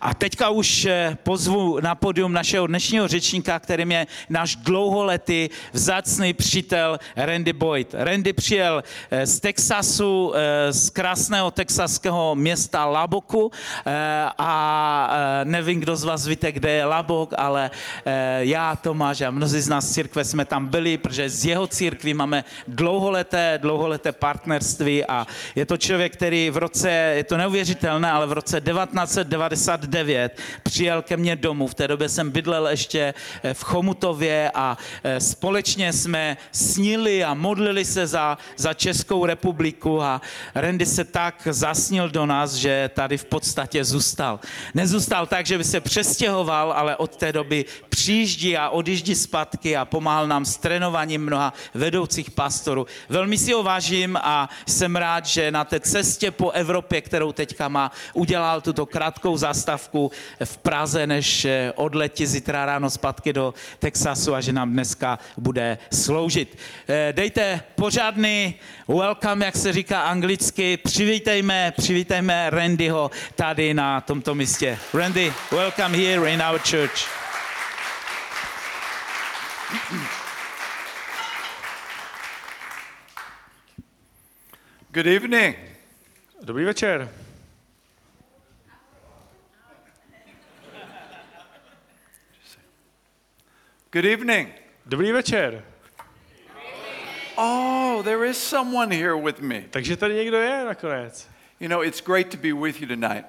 A teďka už eh, pozvu na podium našeho dnešního řečníka, kterým je náš dlouholetý vzácný přítel Randy Boyd. Randy přijel eh, z Texasu, eh, z krásného texaského města Laboku a nevím, kdo z vás víte, kde je Labok, ale já, Tomáš a mnozí z nás z církve jsme tam byli, protože z jeho církví máme dlouholeté, dlouholeté partnerství a je to člověk, který v roce, je to neuvěřitelné, ale v roce 1999 přijel ke mně domů. V té době jsem bydlel ještě eh, v Chomutově a eh, společně jsme snili a modlili se za, za Českou republiku a Randy se tak zasnil do nás, že tady v podstatě zůstal. Nezůstal tak, že by se přestěhoval, ale od té doby přijíždí a odjíždí zpátky a pomáhal nám s trénováním mnoha vedoucích pastorů. Velmi si ho vážím a jsem rád, že na té cestě po Evropě, kterou teďka má, udělal tuto krátkou zastavku v Praze, než eh, odletí zítra ráno zpátky do Texasu a že nám dneska bude sloužit. Eh, dejte pořádný welcome, jak se říká anglicky, přivítejme, přivítejme Randyho tady na tomto místě. Randy, welcome here in our church. Good evening. Dobrý večer. Good evening. Dobrý večer. Oh, there is someone here with me. Takže tady někdo je nakonec. You know, it's great to be with you tonight.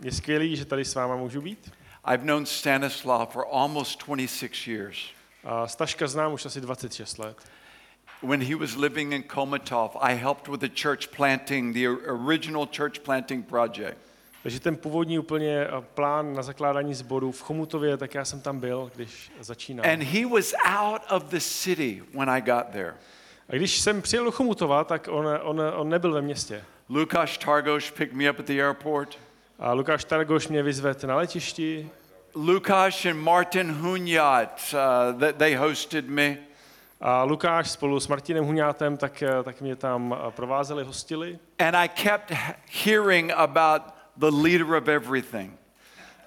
Je skvělý, že tady s váma můžu být. I've known Stanislav for almost 26 years. A Staška znám už asi 26 let. When he was living in Komatov, I helped with the church planting, the original church planting project. Takže ten původní úplně eh, plán na zakládání sboru v Chomutově, tak já jsem tam byl, když začínal. And he was out of the city when I got there. A když jsem přijel do Chomutova, tak on, on, on nebyl ve městě. Lukáš Targoš picked me up at the airport. A Lukáš Targoš mě vyzvedl na letišti. Lukáš and Martin Hunyat, uh, they, they hosted me. A Lukáš spolu s Martinem Huňátem tak, eh, tak mě tam eh, provázeli, hostili. And I kept hearing about the leader of everything.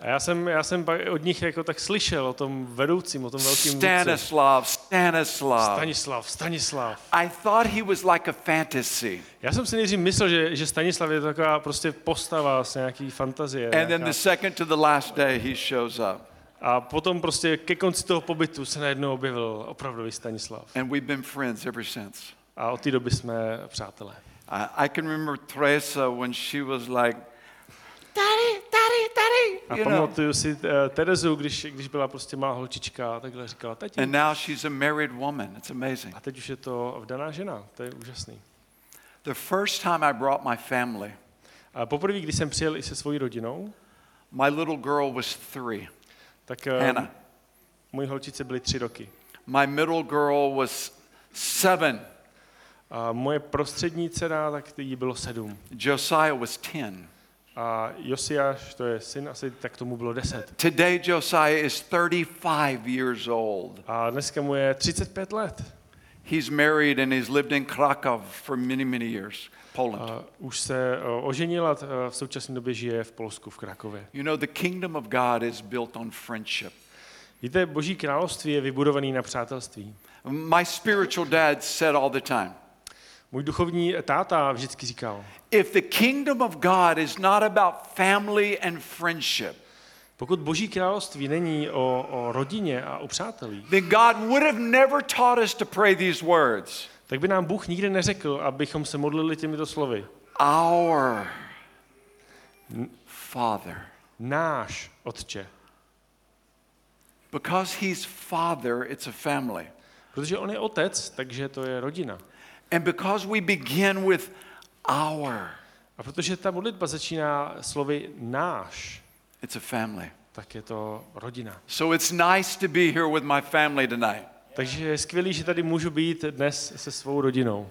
A já jsem, já jsem od nich jako tak slyšel o tom vedoucím, o tom velkým vůdci. Stanislav, Stanislav. Stanislav, Stanislav. I thought he was like a fantasy. Já jsem si nejdřív myslel, že, že Stanislav je taková prostě postava z nějaký fantazie. And then the second to the last day, he shows up. A potom prostě ke konci toho pobytu se najednou objevil opravdový Stanislav. And we've been friends ever since. A od té doby jsme přátelé. I, I can remember Teresa when she was like, Daddy, Daddy, Daddy. A You know. pamatuju si uh, Terezu, když, když byla prostě malá holčička takhle říkala, tati. And now she's a married woman. It's amazing. A teď už je to vdaná žena, to je úžasný. The first time I brought my family, A poprvé, když jsem přijel i se svojí rodinou, my little girl was three, tak uh, Hannah. mojí holčice byly tři roky. My middle girl was seven. A moje prostřední dcera, tak jí bylo sedm. Josiah was 10. A Josiáš, to je syn, asi tak tomu bylo deset. Today, Josiah is 35 years old. A dneska mu je 35 let. He's married and he's lived in Krakow for many, many years, Poland. A už se uh, oženil a uh, v současné době žije v Polsku, v Krakově. You know, the kingdom of God is built on friendship. Víte, Boží království je vybudovaný na přátelství. My spiritual dad said all the time Můj duchovní táta vždycky říkal, if the kingdom of God is not about family and friendship, pokud Boží království není o, o rodině a o přátelích, then God would have never taught us to pray these words tak by nám Bůh nikdy neřekl, abychom se modlili těmito slovy. Our Father. Náš Otče. Because He's Father, it's a family. Protože on je otec, takže to je rodina. And because we begin with our, A protože ta modlitba začíná slovy náš, it's a family. tak je to rodina. So it's nice to be here with my family tonight. Takže je skvělý, že tady můžu být dnes se svou rodinou.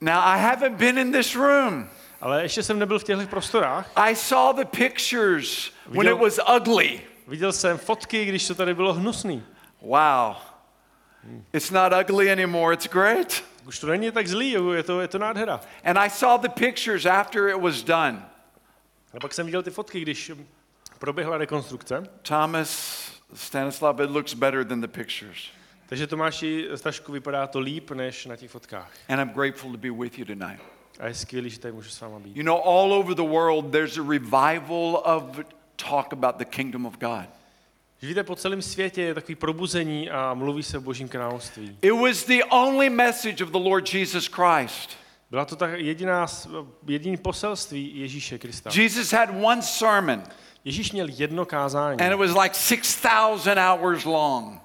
Now, I haven't been in this room. Ale ještě jsem nebyl v těchto prostorách. I saw the pictures when it was ugly. Viděl jsem fotky, když to tady bylo hnusný. Wow. It's not ugly anymore. It's great. Už to není tak zlý, je to, je to nádhera. And I saw the pictures after it was done. A pak jsem viděl ty fotky, když Proběhla rekonstrukce, Thomas, Stanislav, it looks better than the pictures. takže Tomáši, Stašku, vypadá to líp než na těch fotkách. And I'm grateful to be with you tonight. A je skvělý, že tady můžu s váma být. You know, all over the world, there's a revival of talk about the kingdom of God. Že Víte, po celém světě je takový probuzení a mluví se o božím království. It was the only message of the Lord Jesus Christ. Byla to tak jediná, jediný poselství Ježíše Krista. Jesus had one sermon, Ježíš měl jedno kázání and it was like 6,000 hours long.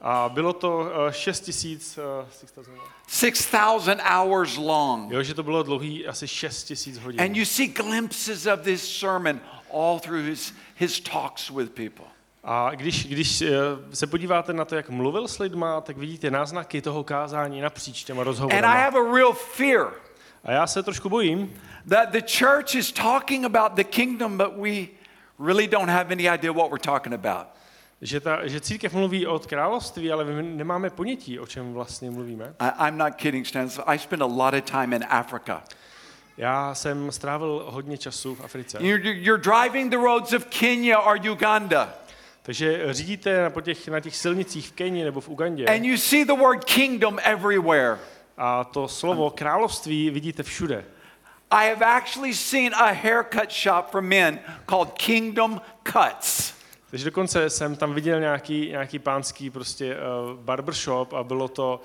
a bylo to uh, 6 tisíc, uh, 6,000 hours long. jo, že to bylo dlouhý asi 6 tisíc hodin. And you see glimpses of this sermon all through his, his talks with people. A když, když eh, se podíváte na to, jak mluvil s lidma, tak vidíte náznaky toho kázání napříč těma And I rozhovorama. have a real fear A já se trošku bojím, that the church is talking about the kingdom, but we really don't have any idea what we're talking about. že, ta, že církev mluví o království, ale my nemáme ponětí, o čem vlastně mluvíme. I, I'm not kidding, Stanislav. I spend a lot of time in Africa. Já jsem strávil hodně času v Africe. You're, you're driving the roads of Kenya or Uganda, Takže řídíte na, těch, na těch silnicích v Keni nebo v Ugandě and you see the word kingdom everywhere. a to slovo království vidíte všude. I have actually seen a haircut shop for men called Kingdom Cuts. Takže dokonce jsem tam viděl nějaký, nějaký pánský prostě uh, barbershop a bylo to,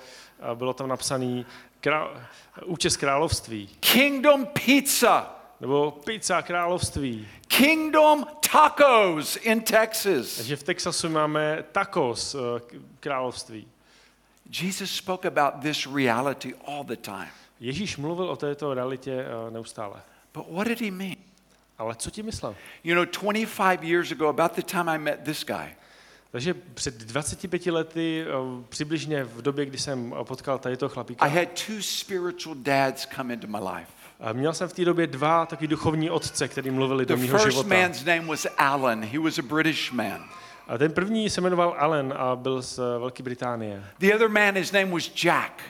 uh, bylo tam napsaný krá, účest království. Kingdom Pizza. Nebo pizza království. Kingdom Tacos in Texas. Takže v Texasu máme tacos k- království. Jesus spoke about this reality all the time. Ježíš mluvil o této realitě uh, neustále. But what did he mean? Ale co ti myslel? You know, 25 years ago, about the time I met this guy, Takže před 25 lety, uh, přibližně v době, kdy jsem potkal tady toho chlapíka, I had two spiritual dads come into my life. A měl jsem v té době dva taky duchovní otce, který mluvili do The mého first života. man's name was Alan. He was a British man. A ten první se jmenoval Alan a byl z uh, Velké Británie. The other man, his name was Jack.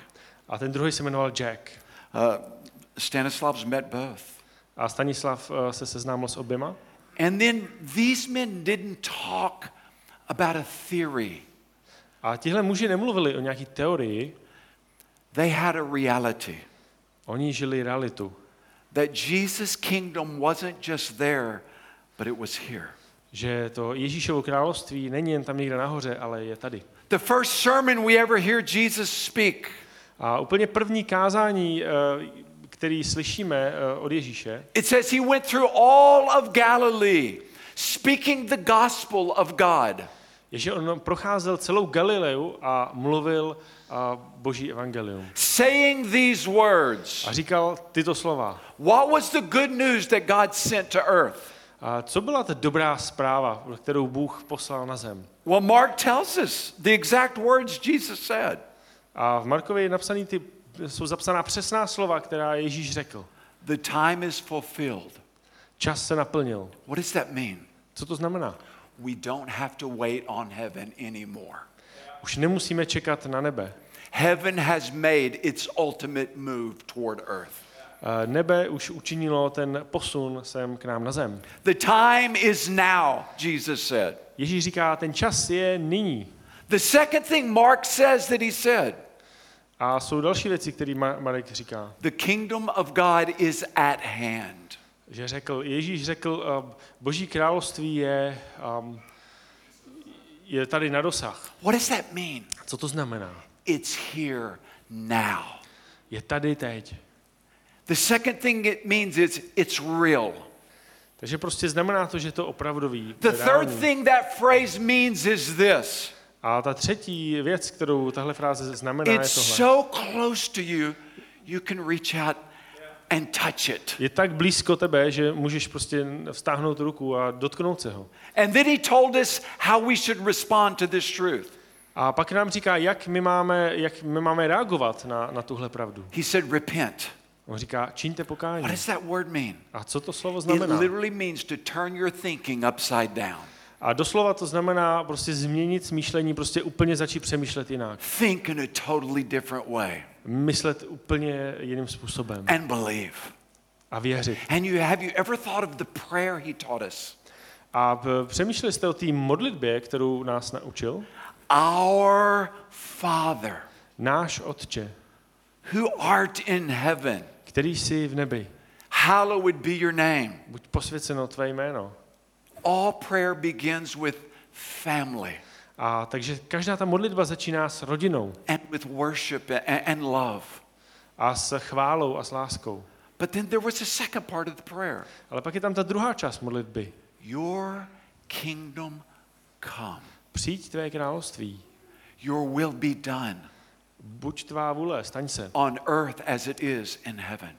A ten druhý se jmenoval Jack. Uh, Stanislav's met both. A Stanislav uh, se seznámil s oběma. And then these men didn't talk about a theory, A tihle muži nemluvili o nějaký teorii, they had a reality oni žili realitu. That Jesus' kingdom wasn't just there, but it was here. Že to Ježíšovo království není jen tam někde nahoře, ale je tady. The first sermon we ever hear Jesus speak A úplně první kázání, eh, který slyšíme eh, od Ježíše, It says he went through all of Galilee, speaking the gospel of God. je, že on procházel celou Galileu a mluvil a boží evangelium. saying these words. A říkal tyto slova. What was the good news that God sent to earth? A co byla ta dobrá zpráva, kterou Bůh poslal na zem? Well, Mark tells us the exact words Jesus said. A v Markově je napsaný ty, jsou zapsaná přesná slova, která Ježíš řekl. The time is fulfilled. Čas se naplnil. What does that mean? Co to znamená? We don't have to wait on heaven anymore. Už nemusíme čekat na nebe. Heaven has made its ultimate move toward earth. Eh, Nebe už učinilo ten posun sem k nám na zem. The time is now, Jesus said. Ježíš říká, ten čas je nyní. The second thing Mark says that he said A jsou další věci, které Ma- Marek říká. the kingdom of God is at hand. Že řekl, Ježíš řekl, uh, boží království je, um, je tady na dosah. What does that mean? Co to znamená? It's here now. Je tady teď. The second thing it means is it's real. Takže prostě znamená to, že je to opravdový. The third thing that phrase means is this A ta třetí věc, kterou tahle fráze znamená, je it's tohle. so close to you, you can reach out and touch it. Je tak blízko tebe, že můžeš prostě vztáhnout ruku a dotknout se ho. And then he told us how we should respond to this truth. A pak nám říká, jak my máme, jak my máme reagovat na, na tuhle pravdu. He said, Repent. On říká, čiňte pokání. What does that word mean? A co to slovo It znamená? literally means to turn your thinking upside down. A doslova to znamená prostě změnit smýšlení, prostě úplně začít přemýšlet jinak. Think in a totally different way Myslet úplně jiným způsobem. and believe. A věřit. And you have you ever thought of the prayer he taught us? A přemýšleli jste o té modlitbě, kterou nás naučil? Our Father, Náš Otče, who art in heaven, který jsi v nebi, hallowed be your name. buď posvěceno tvé jméno. All prayer begins with family A takže každá ta modlitba začíná s rodinou and with worship and, and love. a s chválou a s láskou. But then there was a second part of the prayer Ale pak je tam ta druhá část modlitby. Your kingdom come, Přijď tvé království, your will be done buď tvá vůle, staň se. on earth as it is in heaven.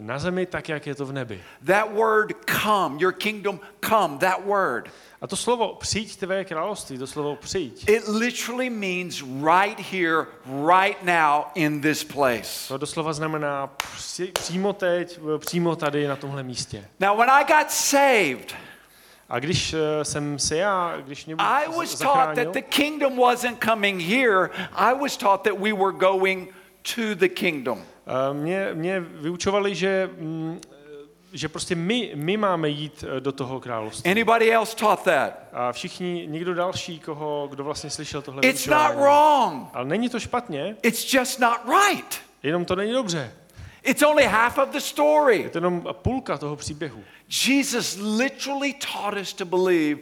Na zemi tak, jak je to v nebi. That word come, your kingdom come, that word, A to slovo přijď tvé království, to slovo přijď, it literally means right here, right now in this place. to doslova znamená přímo teď, přímo tady na tomhle místě. Now, when I got saved, A když eh, jsem se já, když mě I was taught that the kingdom wasn't coming here. I was taught that we were going to the kingdom. eh, mě, mě vyučovali, že, mm, eh, že prostě my, my máme jít do toho království. Anybody else taught that? A všichni, někdo další, koho, kdo vlastně slyšel tohle It's not wrong. Ale není to špatně, It's just not right. jenom to není dobře. It's only half of the Je story. to jenom půlka toho příběhu. Jesus literally taught us to believe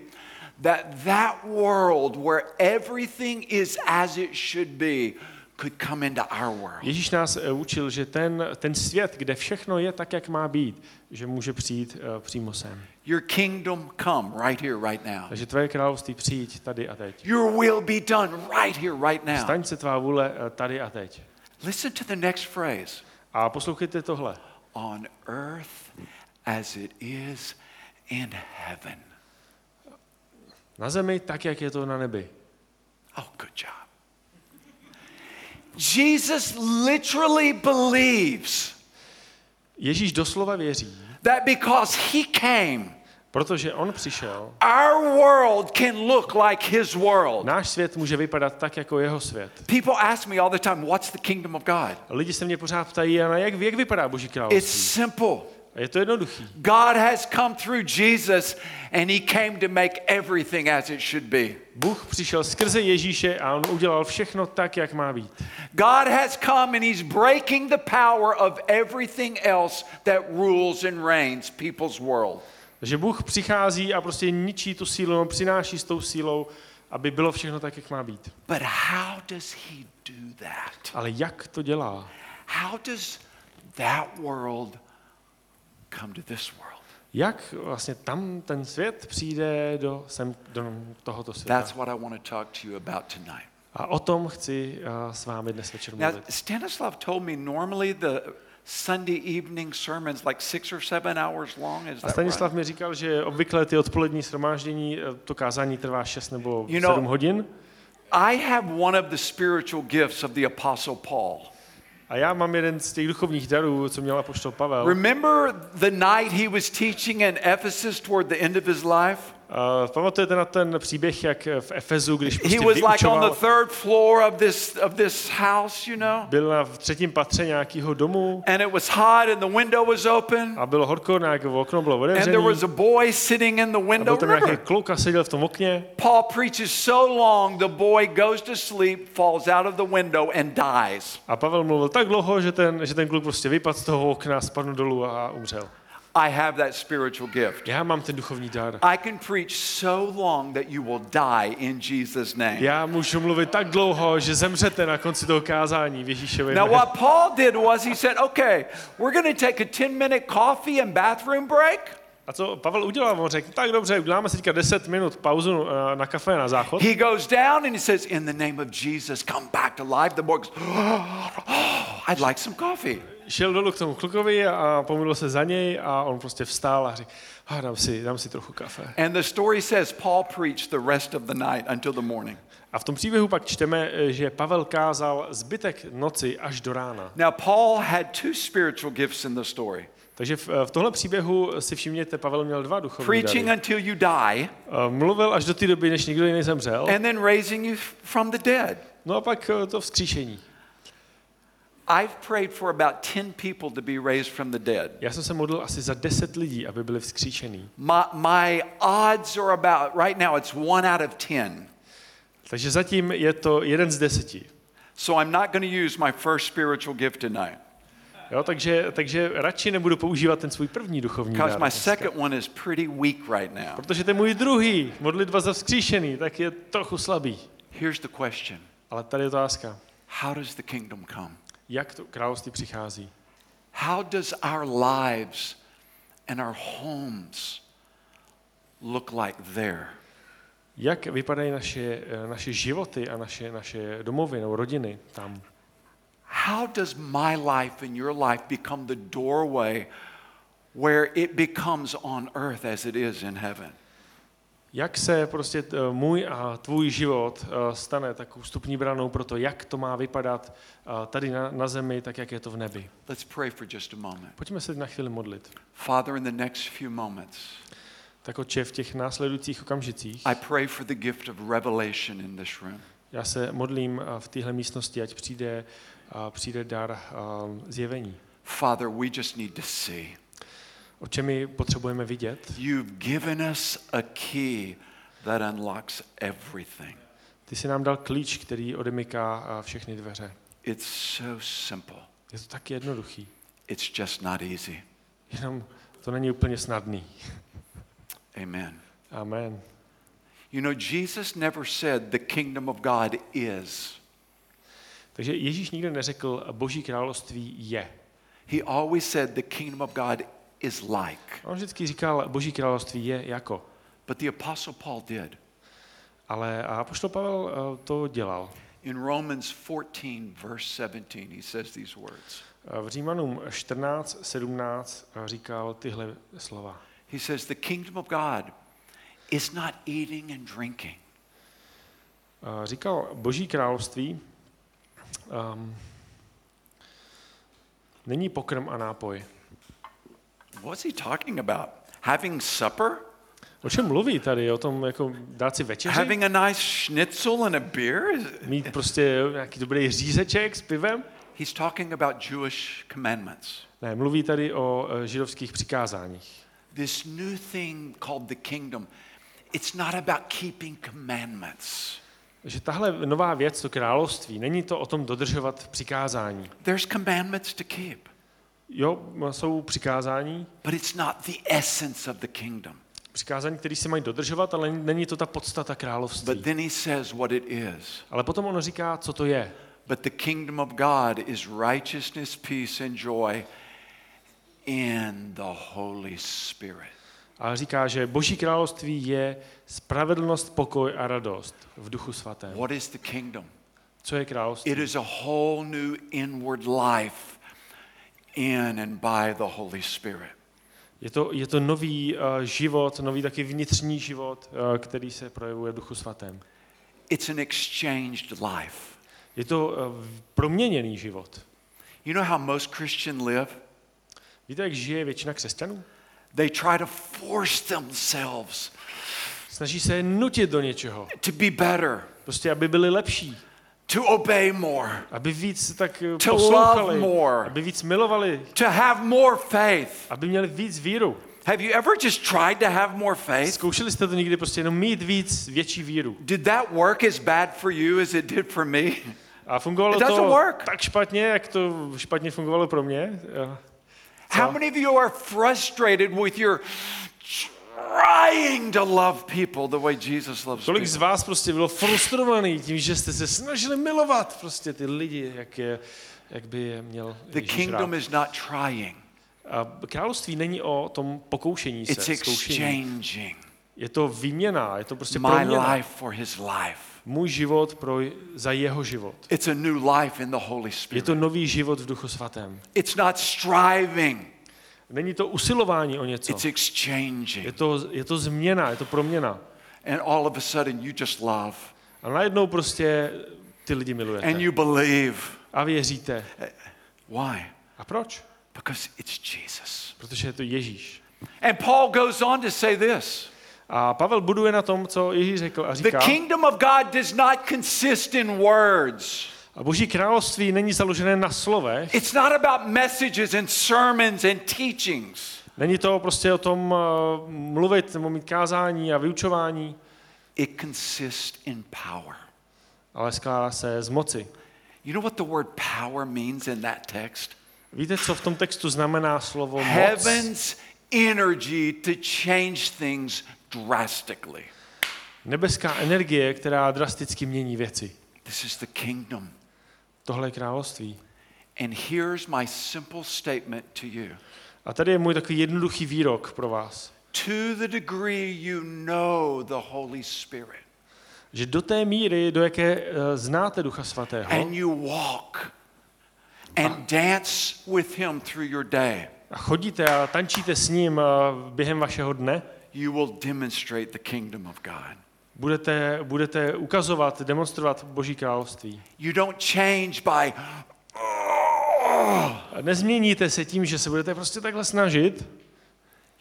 that that world where everything is as it should be could come into our world. Ježíš nás eh, učil, že ten, ten svět, kde všechno je tak, jak má být, že může přijít eh, přímo sem. Your kingdom come right here, right now. Takže tvoje království přijď tady a teď. Your will be done right here, right now. Staň se tvá vůle eh, tady a teď. Listen to the next phrase. A poslouchejte tohle. On earth as it is in heaven. Na zemi tak, jak je to na nebi. Oh, good job. Jesus literally believes Ježíš doslova věří, that because he came, protože on přišel, our world can look like his world. náš svět může vypadat tak, jako jeho svět. People ask me all the time, what's the kingdom of God? A lidi se mě pořád ptají, Jana, jak, jak vypadá Boží It's království? simple. A je to jednoduchý. God has come through Jesus and he came to make everything as it should be. Bůh přišel skrze Ježíše a on udělal všechno tak, jak má být. God has come and he's breaking the power of everything else that rules and reigns people's world. Takže Bůh přichází a prostě ničí tu sílu, on přináší s tou sílou, aby bylo všechno tak, jak má být. But how does he do that? Ale jak to dělá? How does that world come to this world? Jak vlastně tam ten svět přijde do, sem, do tohoto světa? That's what I want to talk to you about tonight. A o tom chci uh, s vámi dnes večer Now, mluvit. Stanislav told me normally the Sunday evening sermons like six or seven hours long. Is A Stanislav right? mi říkal, že obvykle ty odpolední shromáždění, eh, to kázání trvá 6 nebo You know- 7 hodin. I have one of the spiritual gifts of the Apostle Paul. A já mám jeden z těch duchovních darů, co měl apoštol Pavel. Remember the night he was teaching in Ephesus toward the end of his life? Uh, pamatujete na ten příběh, jak v Efezu, když He prostě was like on the third floor of this of this house, you know, byl na třetím patře nějakého domu and it was hot and the window was open a bylo horko, nějaké okno bylo and there otevřené was a boy sitting in the a window. byl tam nějaký kluk a seděl v tom okně Paul preaches so long the boy goes to sleep, falls out of the window and dies. a Pavel mluvil tak dlouho, že ten, že ten kluk prostě vypadl z toho okna, spadl dolů a umřel. I have that spiritual gift. Já mám ten duchovní dar. I can preach so long that you will die in Jesus' name. Já můžu mluvit tak dlouho, že zemřete na konci toho kázání v Ježíšově Now, what Paul did was he said, okay, we're going to take a 10 minute coffee and bathroom break. A co Pavel udělal? On řekl, tak dobře, uděláme si teďka 10 minut pauzu eh, na kafe na záchod. He goes down and he says, in the name of Jesus, come back to life. The boy goes, oh, I'd like some coffee. Šel dolů k tomu klukovi a pomodlil se za něj a on prostě vstál a řekl, ah, dám, si, dám si trochu kafe. And the story says Paul preached the rest of the night until the morning. A v tom příběhu pak čteme, že Pavel kázal zbytek noci až do rána. Now, Paul had two spiritual gifts in the story Takže v, v tohle příběhu si všimněte, Pavel měl dva duchovní preaching dary. until you die Eh, Mluvil až do té doby, než nikdo jiný zemřel. and then raising you from the dead. No a pak eh, to vzkříšení. I've prayed for about 10 people to be raised from the dead. Já jsem se modlil asi za deset lidí, aby byli vzkříšený. My, my odds are about, right now, it's one out of 10. Takže zatím je to jeden z deseti. So I'm not going to use my first spiritual gift tonight Jo, takže, takže radši nebudu používat ten svůj první duchovní dar. right. Protože ten můj druhý, modlitba za vzkříšený, tak je trochu slabý. Here's the question Ale tady je otázka. How does the kingdom come? Jak to království přichází? How does our lives and our homes look like there? Jak vypadají naše, eh, naše životy a naše, naše domovy nebo rodiny tam? How does my life and your life become the doorway where it becomes on earth as it is in heaven? Jak se prostě t- můj a tvůj život eh, stane takovou vstupní branou pro to, jak to má vypadat eh, tady na, na zemi, tak jak je to v nebi? Let's pray for just a moment. Pojďme se na chvíli modlit. Father, in the next few moments, Tak oče, v těch následujících okamžicích I pray for the gift of revelation in this room. já se modlím eh, v téhle místnosti, ať přijde, eh, přijde dar eh, zjevení. Father, we just need to see. O čem my potřebujeme vidět? You've given us a key that unlocks everything. Ty jsi nám dal klíč, který odemyká eh, všechny dveře. It's so simple. Je to tak jednoduchý. It's just not easy. Jenom to není úplně snadný. Amen. Amen. You know, Jesus never said the kingdom of God is. Takže Ježíš nikdy neřekl, boží království je. He always said the kingdom of God is like. On vždycky říkal, boží království je jako. But the apostle Paul did. Ale apoštol Pavel eh, to dělal. In Romans 14 verse 17 he says these words. Eh, V Římanům 14, 17 říkal tyhle slova. He says the kingdom of God is not eating and drinking. Eh, Říkal, boží království um, není pokrm a nápoj. What's he talking about? Having supper? O čem mluví tady? O tom, jako dát si večeři? Having a nice schnitzel and a beer? Mít prostě nějaký dobrý řízeček s pivem? He's talking about Jewish commandments. Ne, mluví tady o eh, židovských přikázáních. This new thing called the kingdom, it's not about keeping commandments. Že tahle nová věc, to království, není to o tom dodržovat přikázání. There's commandments to keep, Jo, jsou přikázání, but it's not the essence of the kingdom. přikázání, které se mají dodržovat, ale není to ta podstata království. But then he says what it is. Ale potom ono říká, co to je. But the kingdom of God is righteousness, peace, and joy in the Holy Spirit. A říká, že boží království je spravedlnost, pokoj a radost v duchu svatém. What is the kingdom? Co je království? It is a whole new inward life in and by the Holy Spirit. Je to, je to nový uh, život, nový taky vnitřní život, uh, který se projevuje v duchu svatém. It's an exchanged life. Je to uh, proměněný život. You know how most Christians live? Víte, jak žije většina křesťanů? They try to force themselves Snaží se nutit do něčeho. to be better, Prostě, aby byli lepší. To obey more, Aby víc tak eh, To love more. Aby víc milovali. to have more faith. Aby měli víc víru. Have you ever just tried to have more faith? Zkoušeli jste to někdy prostě jenom mít víc, větší víru. Did that work as bad for you as it did for me? A fungovalo It to work. tak špatně, jak to špatně fungovalo pro mě. Eh, How many of you are frustrated with your trying to love people the way Jesus loves Kolik z vás prostě bylo frustrovaný tím, že jste se snažili milovat prostě ty lidi, jak, je, jak by je měl The Ježíš kingdom rád. is not trying. A království není o tom pokoušení se, It's exchanging Je to výměna, je to prostě my proměna. life for his life. Můj život pro, za jeho život. It's a new life in the Holy Je Spirit. to nový život v duchu svatém. It's not striving, Není to usilování o něco. it's exchanging. Je to, je to změna, je to proměna. And all of a sudden you just love A najednou prostě ty lidi milujete. and you believe. A věříte. Why? A proč? Because it's Jesus. Protože je to Ježíš. And Paul goes on to say this A Pavel buduje na tom, co Ježíš řekl a The říká, kingdom of God does not consist in words. A Boží království není založené na slovech, It's not about messages and sermons and teachings. není to prostě o tom uh, mluvit nebo mít kázání a vyučování, It consists in power. ale skládá se z moci. You know what the word power means in that text? Víte, co v tom textu znamená slovo moc? Heaven's energy to change things drastically. Nebeská energie, která drasticky mění věci. This is the kingdom. Tohle je království. And here's my simple statement to you. A tady je můj takový jednoduchý výrok pro vás. To the degree you know the Holy Spirit Že do té míry, do jaké eh, znáte Ducha Svatého and you walk and dance with Him through your day, a chodíte a tančíte s ním eh, během vašeho dne, you will demonstrate the kingdom of God. Budete, budete ukazovat, demonstrovat Boží království. You don't change by, oh, A Nezměníte se tím, že se budete prostě takhle snažit,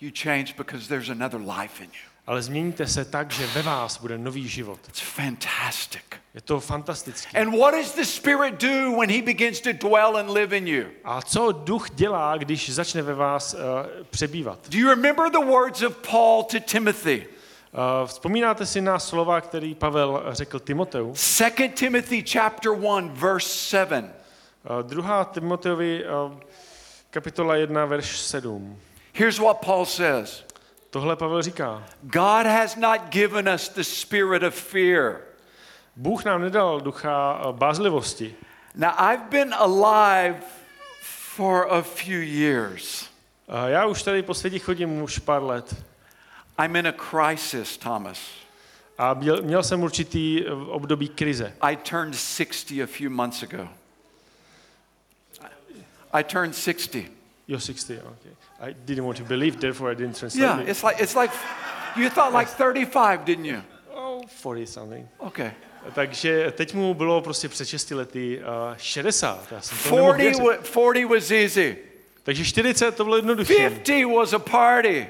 you change because there's another life in you. ale změníte se tak, že ve vás bude nový život. It's fantastic. Je to fantastické. And what does the Spirit do when He begins to dwell and live in you? A co duch dělá, když začne ve vás uh, přebývat? Do you remember the words of Paul to Timothy? Uh, vzpomínáte si na slova, který Pavel řekl Timoteu? 2 Timothy chapter 1 verse 7. Uh, druhá Timoteovi, uh, kapitola 1, verš 7. Here's what Paul says. Tohle Pavel říká. God has not given us the spirit of fear. Bůh nám nedal ducha bázlivosti. Now I've been alive for a few years. Já už tady po světě chodím už pár let. I'm in a crisis, Thomas. A měl, měl jsem určitý uh, období krize. I turned 60 a few months ago. I turned 60. You're 60, okay. I didn't want to believe, therefore I didn't translate Yeah, it. it's like it's like you thought like 35, didn't you? Oh, 40 something. Okay. Takže teď mu bylo prostě před 6 lety uh, 60. Já jsem to 40 40 was easy. Takže 40 to bylo jednoduché. 50 was a party.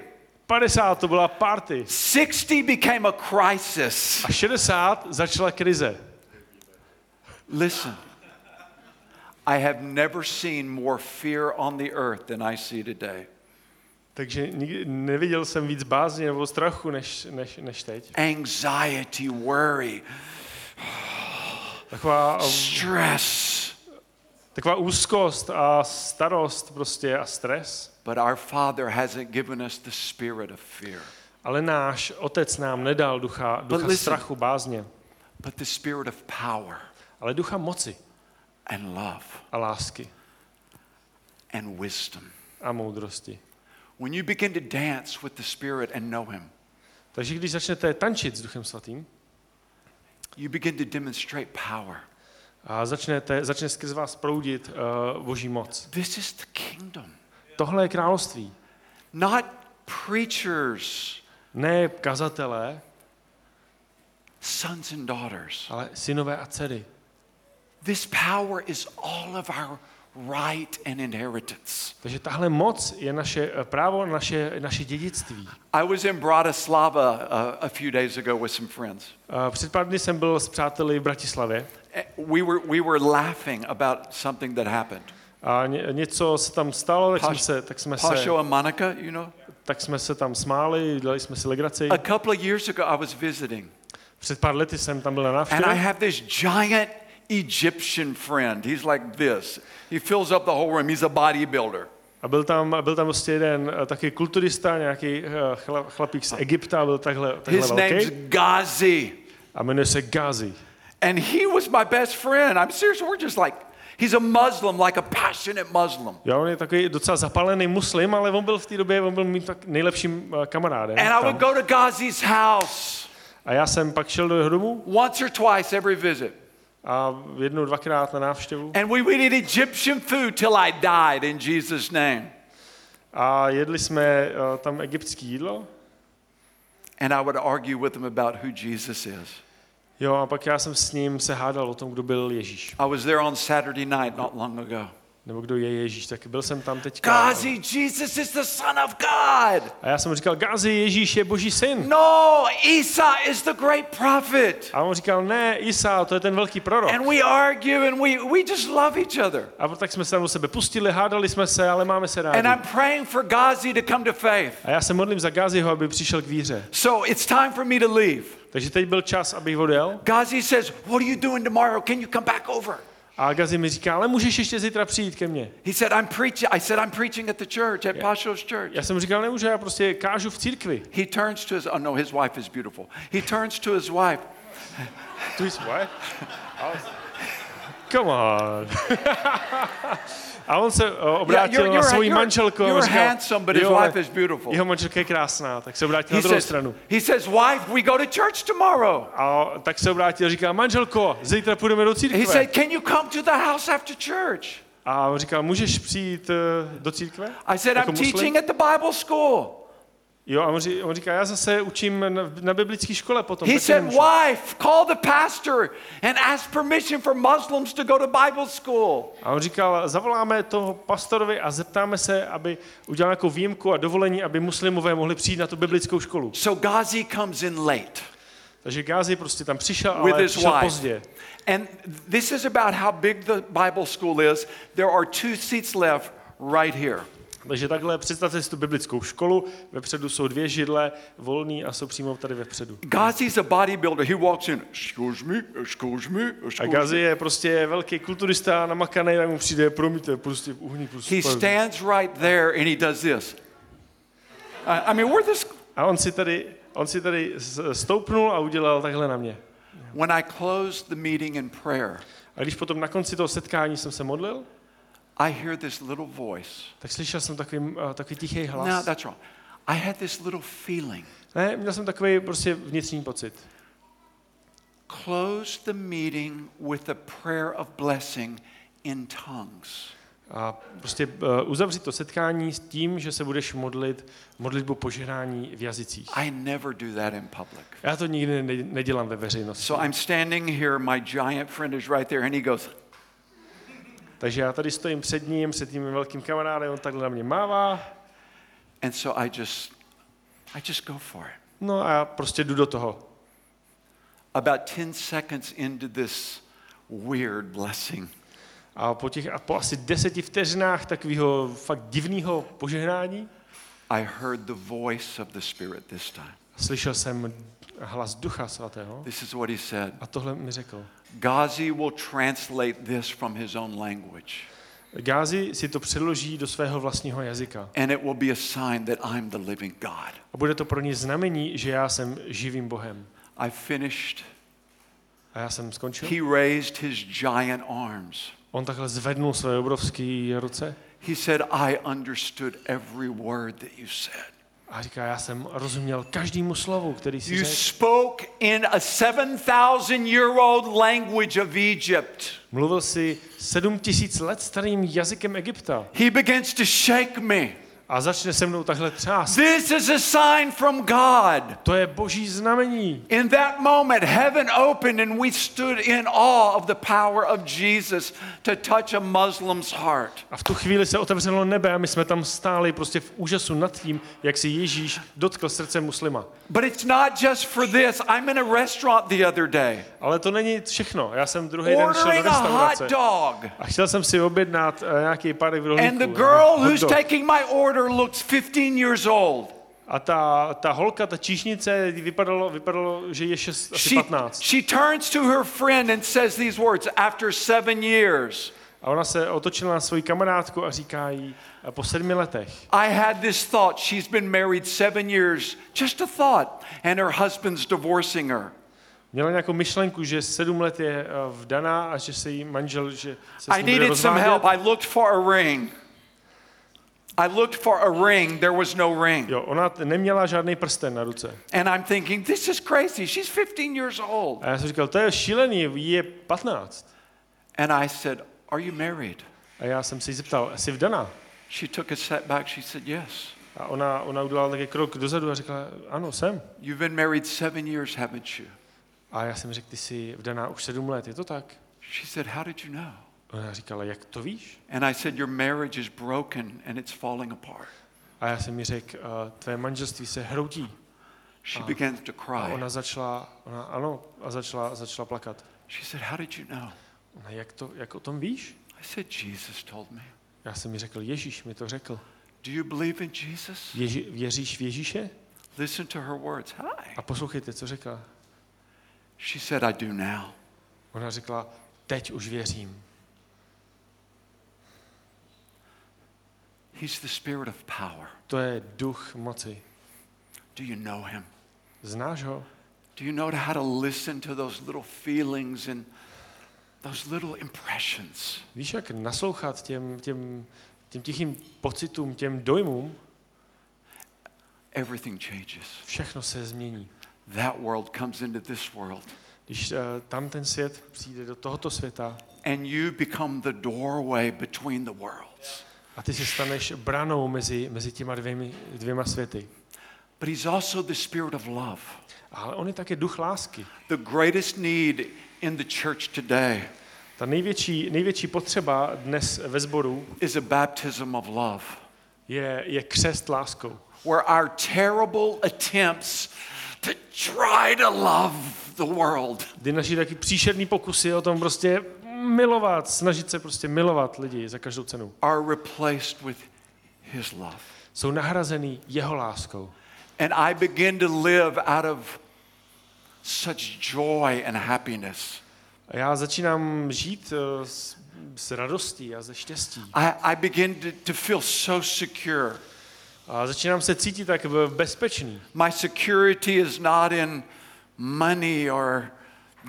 50 to byla party. 60 became a crisis. A 60 začala krize. Listen, I have never seen more fear on the earth than I see today. Takže neviděl jsem víc bázně nebo strachu než, než, než teď. Anxiety, worry, Taková, stress. Taková úzkost a starost prostě a stres. But our Father hasn't given us the spirit of fear, Ale náš otec nám nedal ducha, ducha listen. strachu, bázně, but the spirit of power ale ducha moci and love a lásky and wisdom. a moudrosti. When you begin to dance with the Spirit and know Him, Takže když začnete tančit s Duchem Svatým you begin to demonstrate power. A začnete, začne skrz vás proudit uh, boží moc. This is the kingdom. Tohle je království. Not preachers, Ne kazatelé, sons and daughters. ale synové a dcery. This power is all of our right and inheritance. Takže tahle moc je naše eh, právo, naše, naše dědictví. I was in Bratislava uh, a few days ago with some friends. Uh, Před pár dny jsem byl s přáteli v Bratislavě Eh, We were, we were laughing about something that happened. a ně, něco se tam stalo, tak jsme se, tak jsme se, Pasho and Monica, you know. tak jsme se tam smáli, dali jsme si legraci. A couple of years ago, I was visiting, Před pár lety jsem tam byl na and I návštěvě have this giant Egyptian friend. He's like this. He fills up the whole room. He's a bodybuilder. a byl tam, byl tam prostě jeden eh, taky kulturista, nějaký eh, chla- chlapík z Egypta, byl takhle, takhle His name's velký Ghazi. a jmenuje se Gazi. And he was my best friend. I'm serious. We're just like, he's a Muslim, like a passionate Muslim. Jo, on je takový docela zapálený muslim, ale on byl v té době, on byl mým tak nejlepším eh, kamarádem. And I would go to Ghazi's house A já jsem pak šel do jeho domu once or twice every visit. A jednou, dvakrát na návštěvu And we would eat Egyptian food till I died in Jesus' name. a jedli jsme uh, tam egyptské jídlo. And I would argue with him about who Jesus is. Jo, a pak já jsem s ním se hádal o tom, kdo byl Ježíš. I was there on Saturday night not long ago. Nebo kdo je Ježíš, tak byl jsem tam teďka. Gazi, Jesus is the Son of God. A já jsem mu říkal, Gázi, Ježíš je boží syn. No, Isa is the great prophet. A on říkal, ne, Isa, to je ten velký prorok. And we argue and we, we just love each other. A tak jsme se do sebe pustili, hádali jsme se, ale máme se rádi. And I'm praying for Gazi to come to faith. A já se modlím za Gáziho, aby přišel k víře. So it's time for me to leave. Takže teď byl čas, abych odjel. Gazi says, What are you doing tomorrow? Can you come back over? A Gazi mi říká, ale můžeš ještě zítra přijít ke mně. He said, I'm preaching. I said, I'm preaching at the church, at Pasho's church. Já jsem říkal, nemůžu, já prostě kážu v církvi. He turns to his, oh no, his wife is beautiful. He turns to his wife. To is what? Come on. A on se uh, obrátil you're- na you're- svoji you're- manželku a říkal, handsome, but his "Jo, ale wife is beautiful." Jeho manželka je krásná, tak se obrátil He na druhou says, stranu. he says, Wife, we go to church tomorrow. A tak se obrátil a říká, manželko, zítra půjdeme do He církve. said, Can you come to the house after church? A on říkal, můžeš přijít uh, do církve? I said, I'm teaching at the Bible school. Jo, a on, ří, on říká, já zase učím na, na biblické škole potom. He said, nemůžu." Wife, call the pastor and ask permission for Muslims to go to Bible school. A on říkal, zavoláme toho pastorovi a zeptáme se, aby udělal nějakou výjimku a dovolení, aby muslimové mohli přijít na tu biblickou školu. So Ghazi comes in late Takže Gázi prostě tam přišel, ale přišel wife. pozdě. And this is about how big the Bible school is. There are two seats left right here. Takže takhle představte si tu biblickou školu, vepředu jsou dvě židle, volný a jsou přímo tady vepředu. Ghazi's a bodybuilder. He walks in, excuse me, excuse me, A excuse Gazi me. je prostě velký kulturista, namakaný, tak mu přijde, promiňte, prostě uhní, prostě. He stands right there and he does this. I, I mean, we're this. A on si tady, on si tady stoupnul a udělal takhle na mě. When I closed the meeting in prayer, A když potom na konci toho setkání jsem se modlil, I hear this little voice. tak slyšel jsem takový, uh, takový tichý hlas. No, that's wrong. I had this little feeling. Ne, měl jsem takový prostě vnitřní pocit. Close the meeting with a prayer of blessing in tongues. A prostě uh, uzavřít to setkání s tím, že se budeš modlit modlitbu požehnání v jazycích. I never do that in public. Já to nikdy ne- nedělám ve veřejnosti. So I'm standing here, my giant friend is right there, and he goes, Takže já tady stojím před ním, před tím velkým kamarádem, on takhle na mě mává, and so I just, I just go for it. no a já prostě jdu do toho. About 10 seconds into this weird blessing, A po, těch, a po asi deseti vteřinách takového fakt divného požehnání I heard the voice of the Spirit this time. slyšel jsem hlas Ducha Svatého This is what he said a tohle mi řekl. Ghazi will translate this from his own language, Gázi si to přeloží do svého vlastního jazyka. and it will be a sign that I'm the living God. A bude to pro ně znamení, že já jsem živým Bohem. I finished. A já jsem skončil. He raised his giant arms. On takhle zvednul své obrovské ruce He said, I understood every word that you said. A říká, já jsem rozuměl každému slovu, který si You řekl. spoke in a 7,000 year old language of Egypt. Mluvil si sedm tisíc let starým jazykem Egypta He begins to shake me. A začne se mnou takhle třást. This is a sign from God. To je boží znamení. In that moment, heaven opened and we stood in awe of the power of Jesus to touch a Muslim's heart. A v tu chvíli se otevřelo nebe a my jsme tam stáli prostě v úžasu nad tím, jak si Ježíš dotkl srdce muslima. But it's not just for this. I'm in a restaurant the other day, Ale to není všechno. Já jsem druhý den šel do restaurace a chtěl jsem si objednat eh, nějaký párek v rohlíku. And the eh, girl who's taking my order looks 15 years old. A ta, ta holka, ta číšnice, vypadalo, vypadalo že je 6, asi She, 15. she turns to her friend and says these words after seven years. A ona se otočila na svoji kamarádku a říká jí, po sedmi letech, I had this thought. She's been married seven years, just a thought, and her husband's divorcing her. měla nějakou myšlenku, že sedm let je eh, vdaná a že se jí manžel, že se I needed some help. I looked for a ring. I looked for a ring. There was no ring. Jo, ona neměla žádný prsten na ruce. And I'm thinking, this is crazy. She's 15 years old. A já jsem říkal, to je šílený, je 15. And I said, Are you married? A já jsem se jí zeptal, jsi vdaná? She took a step back. She said, Yes. A ona, ona udělala takový krok dozadu a řekla, ano, jsem. You've been married seven years, haven't you? A já jsem řekl, ty jsi vdaná už sedm let, je to tak? She said, How did you know? Ona říkala, jak to víš? And I said, Your marriage is broken and it's falling apart. A já jsem mi řekl, uh, tvé manželství se hroutí. She began to A cry. ona začala, ona, ano, a začala, začala plakat. She said, How did you know? Ona, jak, to, jak o tom víš? I said, Jesus told me. Já jsem mi řekl, Ježíš mi to řekl. Do you believe in Jesus? Ježi, věříš v Ježíše? Listen to her words. Hi. A poslouchejte, co řekla. She said, I do now. Ona řekla, teď už věřím. He's the spirit of power. To je duch moci. Do you know him? Znáš ho? Do you know how to listen to those little feelings and those little impressions? Víš, jak naslouchat těm, těm, těm tichým pocitům, těm dojmům? Everything changes. Všechno se změní. That world comes into this world, Když uh, tam ten svět přijde do tohoto světa and you become the doorway between the worlds. A ty se staneš branou mezi, mezi těma dvěmi, dvěma světy. But he's also the spirit of love. Ale on je také duch lásky. The greatest need in the church today Ta největší, největší potřeba dnes ve sboru is a baptism of love, je, je křest láskou. where our terrible attempts to try to love the world Kdy naši taky příšerný pokusy o tom prostě milovat, snažit se prostě milovat lidi za každou cenu, are replaced with his love. jsou nahrazený jeho láskou. And I begin to live out of such joy and happiness. A já začínám žít eh, s, s radostí a ze štěstí. I, I begin to, to feel so secure. A začínám se cítit tak bezpečný. My security is not in money or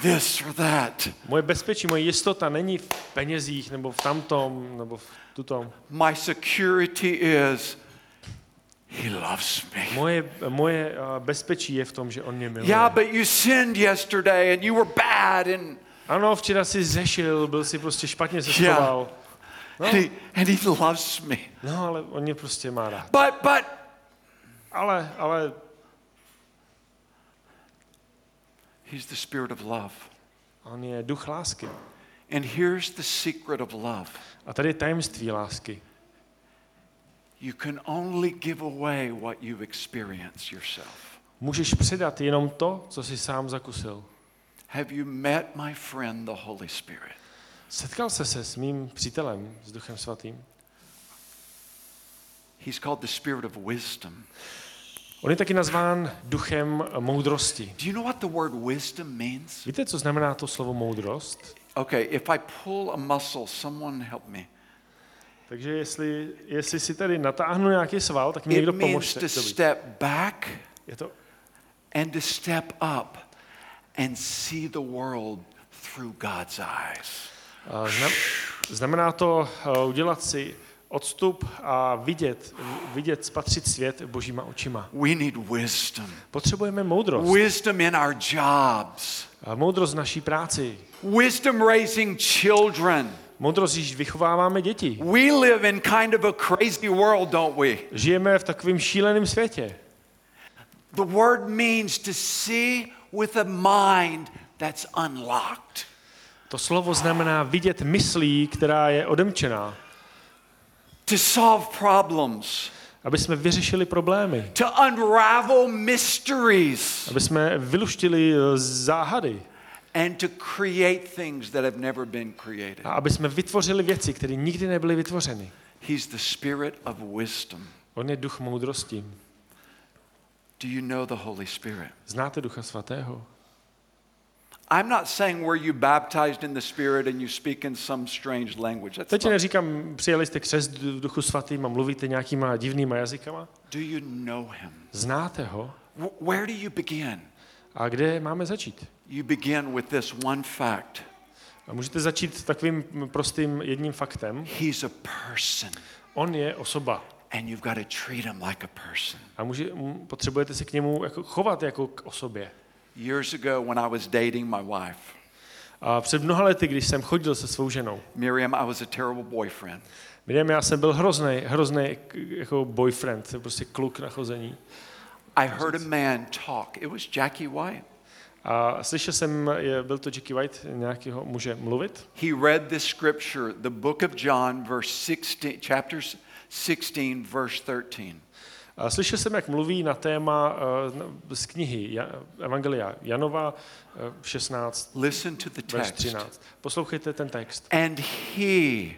this or that. Moje bezpečí, moje jistota není v penězích nebo v tamtom nebo v tutom. My security is he loves me. Moje, moje eh, bezpečí je v tom, že on mě miluje. Yeah, but you sinned yesterday and you were bad and, Ano, včera si zřešil, byl si prostě špatně se schoval. and, he, and he loves me. No, ale on mě prostě má rád. But but Ale, ale he's the spirit of love. on je duch lásky. And here's the secret of love. A tady je tajemství lásky. You can only give away what you've experienced yourself. Můžeš předat jenom to, co jsi sám zakusil. Have you met my friend, the Holy Spirit? Setkal se se s mým přítelem, s Duchem Svatým. He's called the spirit of wisdom. On je taky nazván duchem moudrosti. Do you know what the word wisdom means? Víte, co znamená to slovo moudrost? Okay, if I pull a muscle, someone help me. Takže jestli, jestli si tady natáhnu nějaký sval, tak mi někdo means pomožte. to Dobrý. step back Je to, and to step up and see the world through God's eyes. znamená to uh, udělat si odstup a vidět, vidět, spatřit svět božíma očima. We need wisdom. Potřebujeme moudrost. Wisdom in our jobs. A moudrost v naší práci. Wisdom raising children. Moudrost, když vychováváme děti. We live in kind of a crazy world, don't we? Žijeme v takovém šíleném světě. The word means to see with a mind that's unlocked. To slovo znamená vidět myslí, která je odemčená, To solve problems, aby jsme vyřešili problémy, to unravel mysteries, aby jsme vyluštili eh, záhady and to create things that have never been created. a aby jsme vytvořili věci, které nikdy nebyly vytvořeny. He's the spirit of wisdom. On je duch moudrosti. Do you know the Holy Spirit? Znáte ducha svatého? I'm not saying were you baptized in the Spirit and you speak in some strange language. That's Teď neříkám, přijali jste křest v duchu svatým a mluvíte nějakýma divnýma jazykama. do you know him? Znáte ho? Wh- Where do you begin? A kde máme začít? You begin with this one fact. A můžete začít takovým prostým jedním faktem. He's a person, On je osoba. and you've got to treat him like a person. A může, potřebujete se k němu jako chovat jako k osobě. Years ago, when I was dating my wife, A před mnoha lety, když jsem chodil se svou ženou, Miriam, I was a terrible boyfriend. Miriam, já jsem byl hrozný, hrozný jako boyfriend, prostě kluk na chození. I heard a man talk. It was Jackie White. A slyšel jsem, je, byl to Jackie White, nějakého muže mluvit. He read this scripture, the book of John, verse 16, chapters 16, verse 13. A slyšel jsem, jak mluví na téma uh, z knihy Evangelia Janova uh, 16, Listen to the text. 13. Poslouchejte ten text. And he,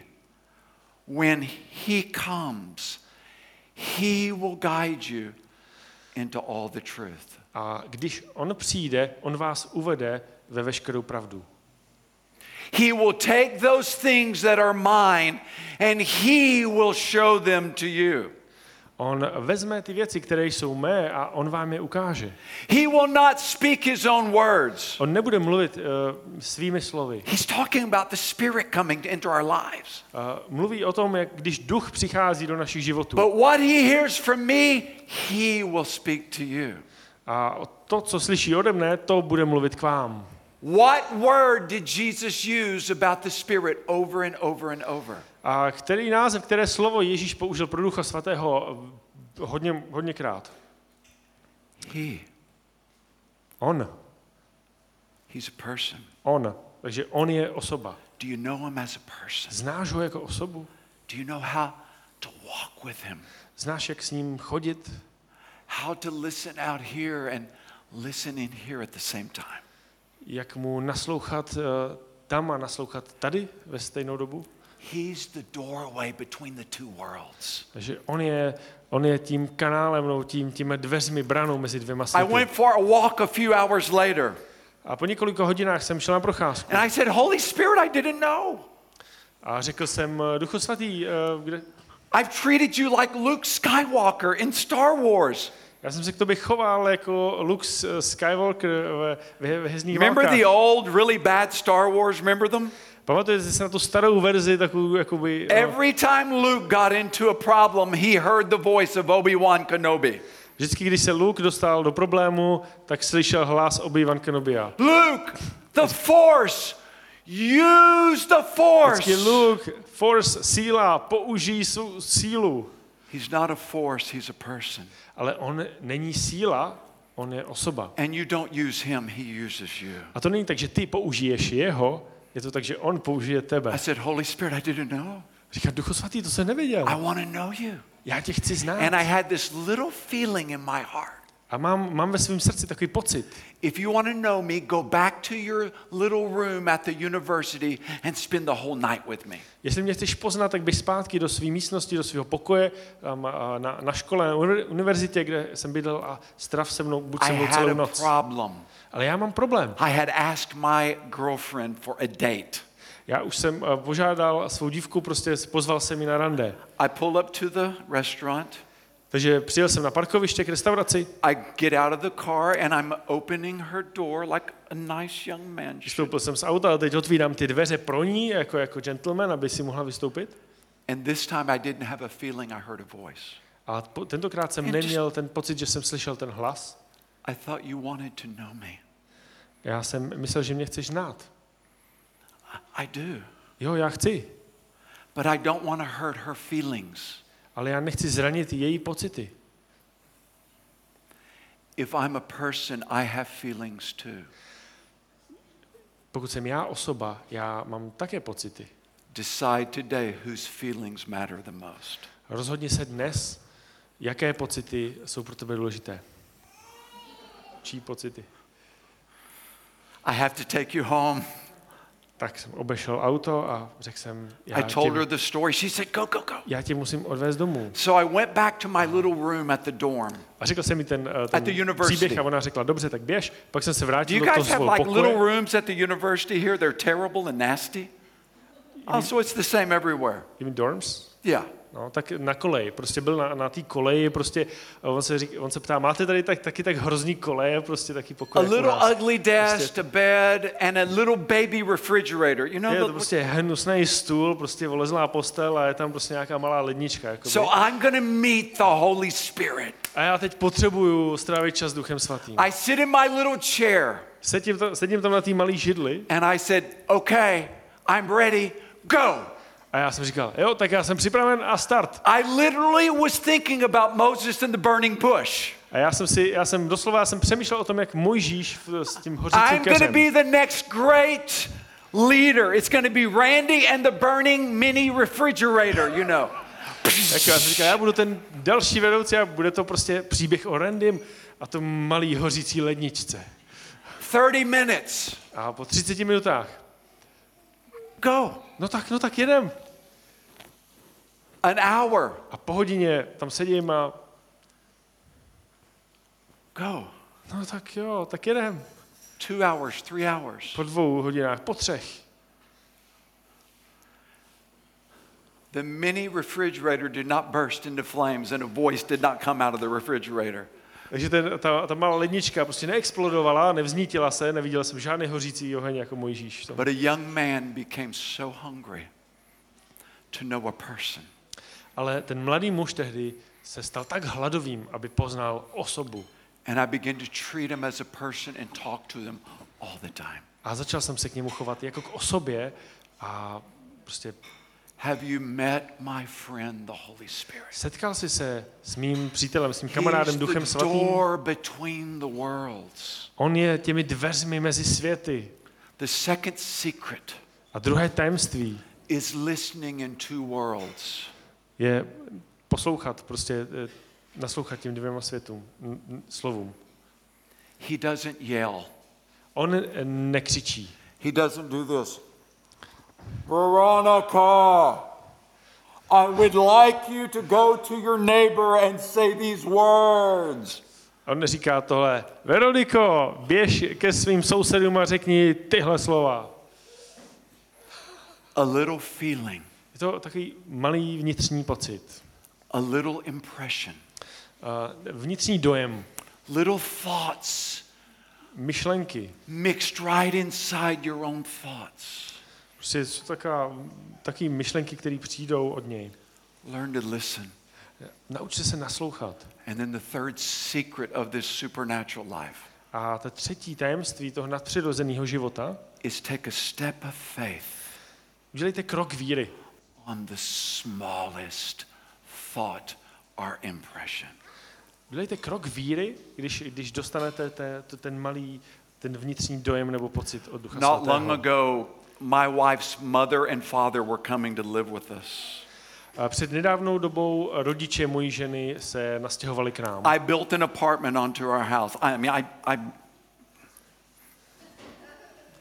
when he comes, he will guide you into all the truth. A když on přijde, on vás uvede ve veškerou pravdu. He will take those things that are mine and he will show them to you. On vezme ty věci, které jsou mé a on vám je ukáže. He will not speak his own words. On nebude mluvit uh, svými slovy. He's talking about the Spirit coming into our lives. Uh, mluví o tom, jak když duch přichází do našich životů. But what he hears from me, he will speak to you. A to, co slyší ode mne, to bude mluvit k vám. What word did Jesus use about the Spirit over and over and over? A který název, které slovo Ježíš použil pro Ducha Svatého eh, hodně, hodněkrát? He. On. He's a person. On. Takže on je osoba. Do you know him as a person? Znáš ho jako osobu? Do you know how to walk with him? Znáš, jak s ním chodit? How to listen out here and listen in here at the same time? Jak mu naslouchat eh, tam a naslouchat tady ve stejnou dobu? He's the doorway between the two worlds. Takže on je, on je tím kanálem, no, tím, tím dveřmi, branou mezi dvěma I světy. went for a walk a few hours later A po několika hodinách jsem šel na procházku and I said, Holy Spirit, I didn't know. a řekl jsem, eh, Duchu Svatý, eh, kde, I've treated you like Luke Skywalker in Star Wars. já jsem se k tobě choval jako Luke eh, Skywalker ve, ve, ve Remember válkách. the old, really bad Star Wars? Remember them? Pamatujete si na tu starou verzi, takovou jakoby... eh, Every time Luke got into a problem, he heard the voice of Obi-Wan Kenobi. Vždycky, když se Luke dostal do problému, tak slyšel hlas Obi-Wan Kenobia. Luke, the Force, use the Force. Vždycky Luke, force, síla, použij svou sílu. He's not a force, he's a person. Ale on není síla, on je osoba. And you don't use him, he uses you. A to není tak, že ty použiješ jeho, je to tak, že on použije tebe. I said, Holy Spirit, I didn't know. Říká, Duchu Svatý, to jsem nevěděl. I want to know you. Já tě chci znát. And I had this little feeling in my heart. A mám, mám ve svém srdci takový pocit. If you want to know me, go back to your little room at the university and spend the whole night with me. Jestli mě chceš poznat, tak běž zpátky do své místnosti, do svého pokoje um, na, na škole, na uni- univerzitě, kde jsem bydlel a strav se mnou, buď se mnou had celou a noc. problem. Ale já mám problém. I had asked my girlfriend for a date. Já už jsem uh, požádal svou dívku, prostě pozval jsem ji na rande. I pull up to the restaurant. Takže přijel jsem na parkoviště k restauraci, I get out of the car and I'm opening her door like a nice young man. vystoupil jsem z auta a teď otvírám ty dveře pro ní, jako, jako gentleman, aby si mohla vystoupit. And this time I didn't have a feeling I heard a voice. A po, tentokrát jsem And neměl ten pocit, že jsem slyšel ten hlas. I thought you wanted to know me. Já jsem myslel, že mě chceš znát. I do. Jo, já chci, But I don't want to hurt her feelings. Ale já nechci zranit její pocity. If I'm a person, I have feelings too. Pokud jsem já osoba, já mám také pocity. Decide today whose feelings matter the most. Rozhodni se dnes, jaké pocity jsou pro tebe důležité. Čí pocity? I have to take you home. Tak jsem obešel auto a řekl jsem, já I told her the story. She said, Go, go, go. já tě musím odvést domů. So I went back to my little room at the dorm. A řekl jsem mi ten, eh, At the ten university. příběh a ona řekla, dobře, tak běž. Pak jsem se vrátil do toho svého like little rooms at the university here? They're terrible and nasty. Oh, so it's the same everywhere. You mean dorms? Yeah. No, tak na koleji, prostě byl na, na té koleji, prostě a on se, řík, on se ptá, máte tady tak, taky tak hrozný koleje, prostě taky A pokoj jako u little nás. ugly desk, a bed, and a little baby refrigerator. You know, Je to prostě hnusný stůl, prostě volezlá postel a je tam prostě nějaká malá lednička. Jakoby. so I'm to meet the Holy Spirit. A já teď potřebuju strávit čas s Duchem Svatým. I sit in my little chair Sedím tam, sedím tam na té malé židli and I said, Okay, I'm ready, go. A já jsem říkal, jo, tak já jsem připraven a start. I literally was thinking about Moses and the burning bush. A já jsem si, já jsem doslova, já jsem přemýšlel o tom, jak Mojžíš s tím hořícím I'm going to be the next great leader. It's going to be Randy and the burning mini refrigerator, you know. Jako já jsem říkal, já budu ten další vedoucí a bude to prostě příběh o Randym a to malý hořící ledničce. 30 minutes. A po 30 minutách, Go. no tak, no tak jedem. An hour. A po hodině tam sedím a Go. no tak jo, tak jedem. Two hours, three hours. Po dvou hodinách, po třech. The mini refrigerator did not burst into flames and a voice did not come out of the refrigerator. Takže ten, ta, ta malá lednička prostě neexplodovala, nevznítila se, neviděl jsem žádný hořící oheň jako Mojžíš. But a young man became so hungry to know a person. Ale ten mladý muž tehdy se stal tak hladovým, aby poznal osobu. And I began to treat him as a person and talk to them all the time. A začal jsem se k němu chovat jako k osobě a prostě Have you met my friend, the Holy Spirit? setkal jsi se s mým přítelem, s mým kamarádem Duchem Svatým. door between the worlds. On je těmi dveřmi mezi světy. The second secret A druhé tajemství is listening in two worlds. Je poslouchat, prostě eh, naslouchat těm dvěma světům, slovům. He doesn't yell. On eh, nekřičí. He doesn't do this. Veronica, I would like you to go to your neighbor and say these words. On neříká tohle, Veroniko, běž ke svým sousedům a řekni tyhle slova. A little feeling, Je to takový malý vnitřní pocit, a little impression, vnitřní dojem, little thoughts myšlenky. mixed right inside your own thoughts. Prostě jsou taková, taky myšlenky, které přijdou od něj. Learn to listen. Naučte se naslouchat. And then the third secret of this supernatural life A to třetí tajemství toho nadpřirozeného života, is take a step of faith udělejte krok víry. On the smallest thought or impression. Udělejte krok víry, když, když dostanete te, te, ten malý, ten vnitřní dojem nebo pocit od Ducha Not long ago, my wife's mother and father were coming to live with us. A před nedávnou dobou rodiče mojí ženy se nastěhovali k nám. I built an apartment onto our house. I mean, I, I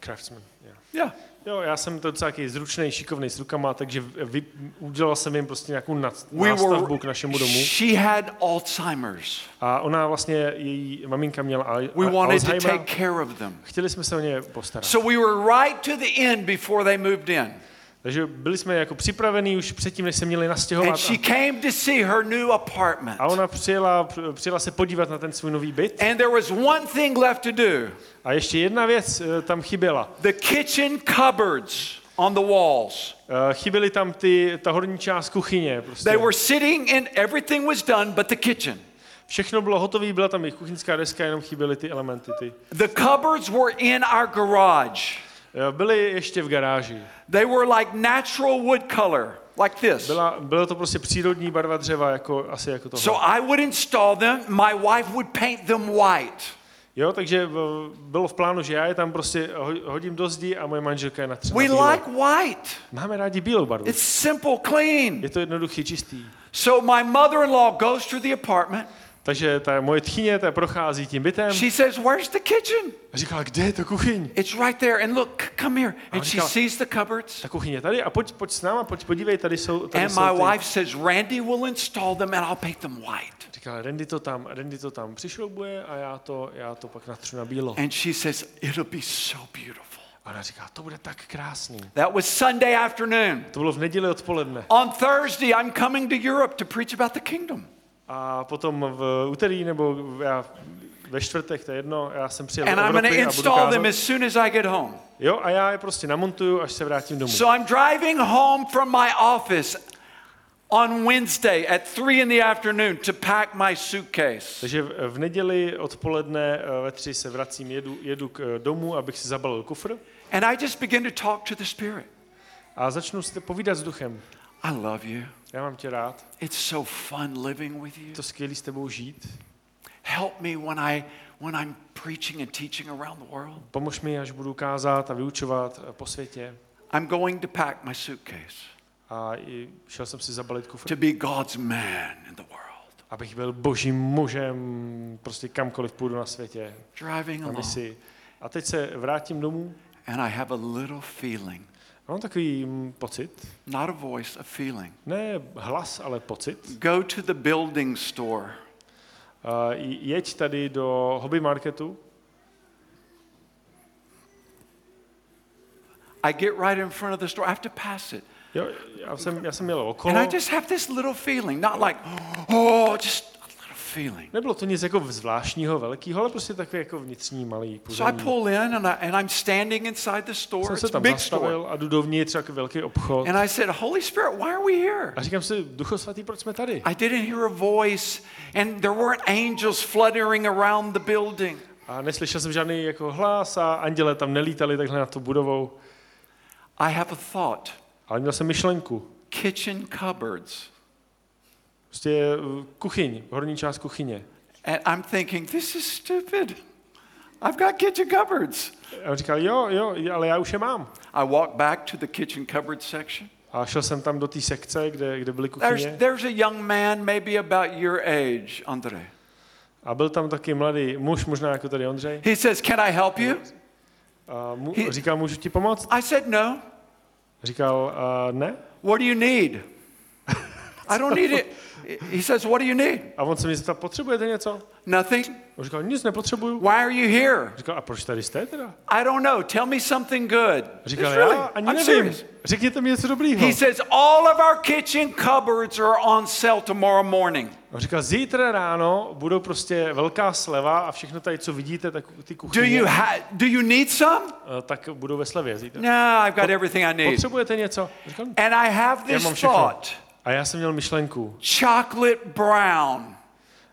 Craftsman. Yeah. yeah. Jo, já jsem to docela zručný, šikovný s rukama, takže vy, udělal jsem jim prostě nějakou We nástavbu were, k našemu domu. she had Alzheimer's. A ona vlastně, její maminka měla al, We wanted to Alzheimera. take care of them. Chtěli jsme se o ně postarat. So we were right to the end before they moved in. Takže byli jsme jako připravení už předtím, než se měli nastěhovat. And she came to see her new apartment. A, ona přijela, přijela se podívat na ten svůj nový byt. And there was one thing left to do. A ještě jedna věc eh, tam chyběla. The kitchen cupboards on the walls. Eh, Chyběly tam ty, ta horní část kuchyně. Prostě. They were sitting and everything was done but the kitchen. Všechno bylo hotové, byla tam i kuchyňská deska, jenom chyběly ty elementy. Ty. The cupboards were in our garage. Eh, Byly ještě v garáži. They were like natural wood color, like this. Byla, bylo to prostě přírodní barva dřeva, jako, asi jako tohle. So I would install them. My wife would paint them white. Jo, takže eh, bylo v plánu, že já je tam prostě ho- hodím do zdi a moje manželka je natřena We bílou. like white. Máme rádi bílou barvu. It's simple, clean. Je to jednoduchý, čistý. So my mother-in-law goes through the apartment. Takže ta moje tchyně, ta prochází tím bytem She says, "Where's the kitchen?" a říkala, kde je ta kuchyň? It's right there. And look, come here. And she říkala- sees the cupboards. Ta kuchyně tady a pojď, pojď s náma, pojď podívej, tady jsou, tady And jsou my ty. wife says, "Randy will install them, and I'll paint them white." Říkala, Randy to tam, Randy to tam přišroubuje a já to, já to pak natřu na bílo. And she says, "It'll be so beautiful." A ona říká, to bude tak krásný. That was Sunday afternoon. To bylo v neděli odpoledne. On Thursday, I'm coming to Europe to preach about the kingdom. A potom v úterý nebo já, ve čtvrtek, to je jedno, já jsem přijel And do I'm going to Evropy a budu install them as soon as I get home. Jo, a já je prostě namontuju, až se vrátím domů. So I'm driving home from my office on Wednesday at 3 in the afternoon to pack my suitcase. Takže v neděli odpoledne eh, ve tři se vracím, jedu, jedu k eh, domů, abych si zabalil kufr And I just begin to talk to the Spirit. a začnu si povídat s duchem. I love you. Já mám tě rád, It's so fun living with you. je to skvělý s tebou žít. help me when, I, when I'm preaching and teaching around the world. Pomož mi, až budu kázat a vyučovat eh, po světě. I'm going to pack my suitcase A šel jsem si zabalit kufr, to be God's man in the world. abych byl božím mužem, prostě kamkoliv půjdu na světě, Driving na misi. A teď se vrátím domů And I have a little feeling, mám takový mm, pocit, not a voice, a feeling. ne hlas, ale pocit. Go to the building store. A jeď tady do hobby marketu I get right in front of the store. I have to pass it. Jo, já jsem, já jsem jel okolo. And I just have this little feeling, not like, oh, just feeling. Nebylo to nic jako zvláštního, velkého, ale prostě takový jako vnitřní malý So I pull in and, I, and I'm standing inside the store. Jsem se a tam big store. a jdu dovnitř, jako velký obchod. And I said, Holy Spirit, why are we here? A říkám si, Ducho Svatý, proč jsme tady? I didn't hear a voice, and there weren't angels fluttering around the building. A neslyšel jsem žádný jako hlas a anděle tam nelítali takhle nad tou budovou. I have a thought Ale měl jsem myšlenku. kitchen cupboards. Prostě uh, kuchyň, horní část kuchyně. And I'm thinking, this is stupid. I've got kitchen cupboards. A on říkal, jo, jo, ale já už je mám. I walk back to the kitchen cupboard section. A šel jsem tam do té sekce, kde, kde byly There's, kuchyně. there's a young man, maybe about your age, Andre. A byl tam taky mladý muž, možná jako tady Ondřej. He says, Can I help you? A mu, He- říkal, můžu ti pomoct? I said, No. Říkal, uh, ne. What do you need? I don't need it. He says, What do you need? A on se mě zeptal, potřebujete něco? Nothing. On říkal, nic nepotřebuju. Why are you here? Říkal, a proč tady jste teda? I don't know. Tell me something good. Říkal, It's really, já ani I'm nevím. serious. Řekněte mi něco dobrýho. He says, All of our kitchen cupboards are on sale tomorrow morning. On říkal, zítra ráno budou prostě velká sleva a všechno tady, co vidíte, tak ty Do kuchyně, you, ha- do you need some? eh, tak budou ve slevě zítra. No, I've got everything I need. Potřebujete něco? Říkal, And I have já this thought A já jsem měl myšlenku. chocolate brown.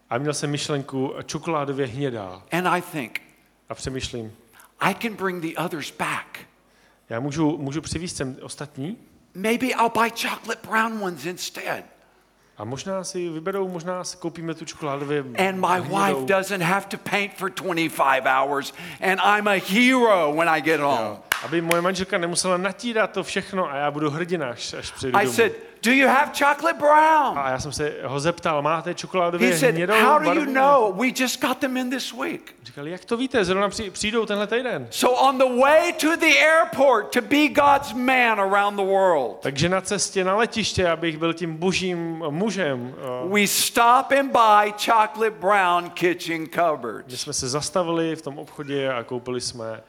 A měl jsem myšlenku čokoládově hnědá. And I think, A přemýšlím, I can bring the others back. já můžu, můžu přivízt sem ostatní Maybe I'll buy chocolate brown ones instead. a možná si vyberou, možná si koupíme tu čokoládově And my wife hnědou. doesn't have to paint for 25 hours, and I'm a hero when I get home. Aby moje manželka nemusela natírat to všechno a já budu hrdina, až, až přijdu I domů. said, Do you have chocolate brown? A já jsem se ho zeptal, máte He čokoládově said, hnědou How do you know? We just got them in this week. Říkal, jak to víte, zrovna při- přijdou tenhle týden. So, on the way to the airport to be God's man around the world, Takže na cestě na letiště, abych byl tím božím mužem, eh, we stop and buy chocolate brown kitchen my cupboards. jsme se zastavili v tom obchodě a koupili jsme,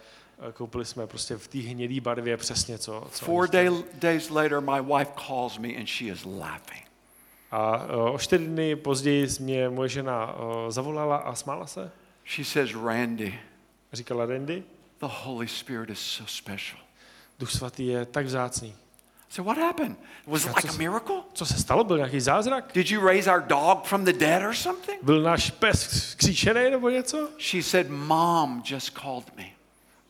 koupili jsme prostě v té hnědé barvě přesně co. co Four day, days later, my wife calls me and she is laughing. A eh, o čtyři dny později mě moje žena eh, zavolala a smála se. She says, Randy, Říkala Randy, the Holy Spirit is so special. Duch svatý je tak vzácný. So, what happened? Was it like a miracle? Co se stalo? Byl nějaký zázrak? Did you raise our dog from the dead or something? Byl náš pes skříšený nebo něco? She said, Mom just called me.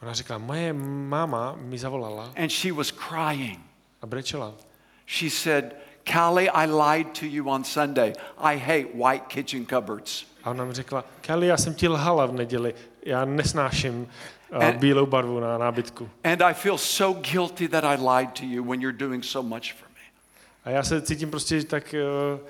Ona říkala, moje máma mi zavolala And she was crying. a brečela. She said, Callie, I lied to you on Sunday. I hate white kitchen cupboards. A ona mi řekla, Kelly, já jsem ti lhala v neděli, já nesnáším uh, Eh. bílou barvu na nábytku. And I feel so guilty that I lied to you when you're doing so much for me. A já se cítím prostě tak, uh,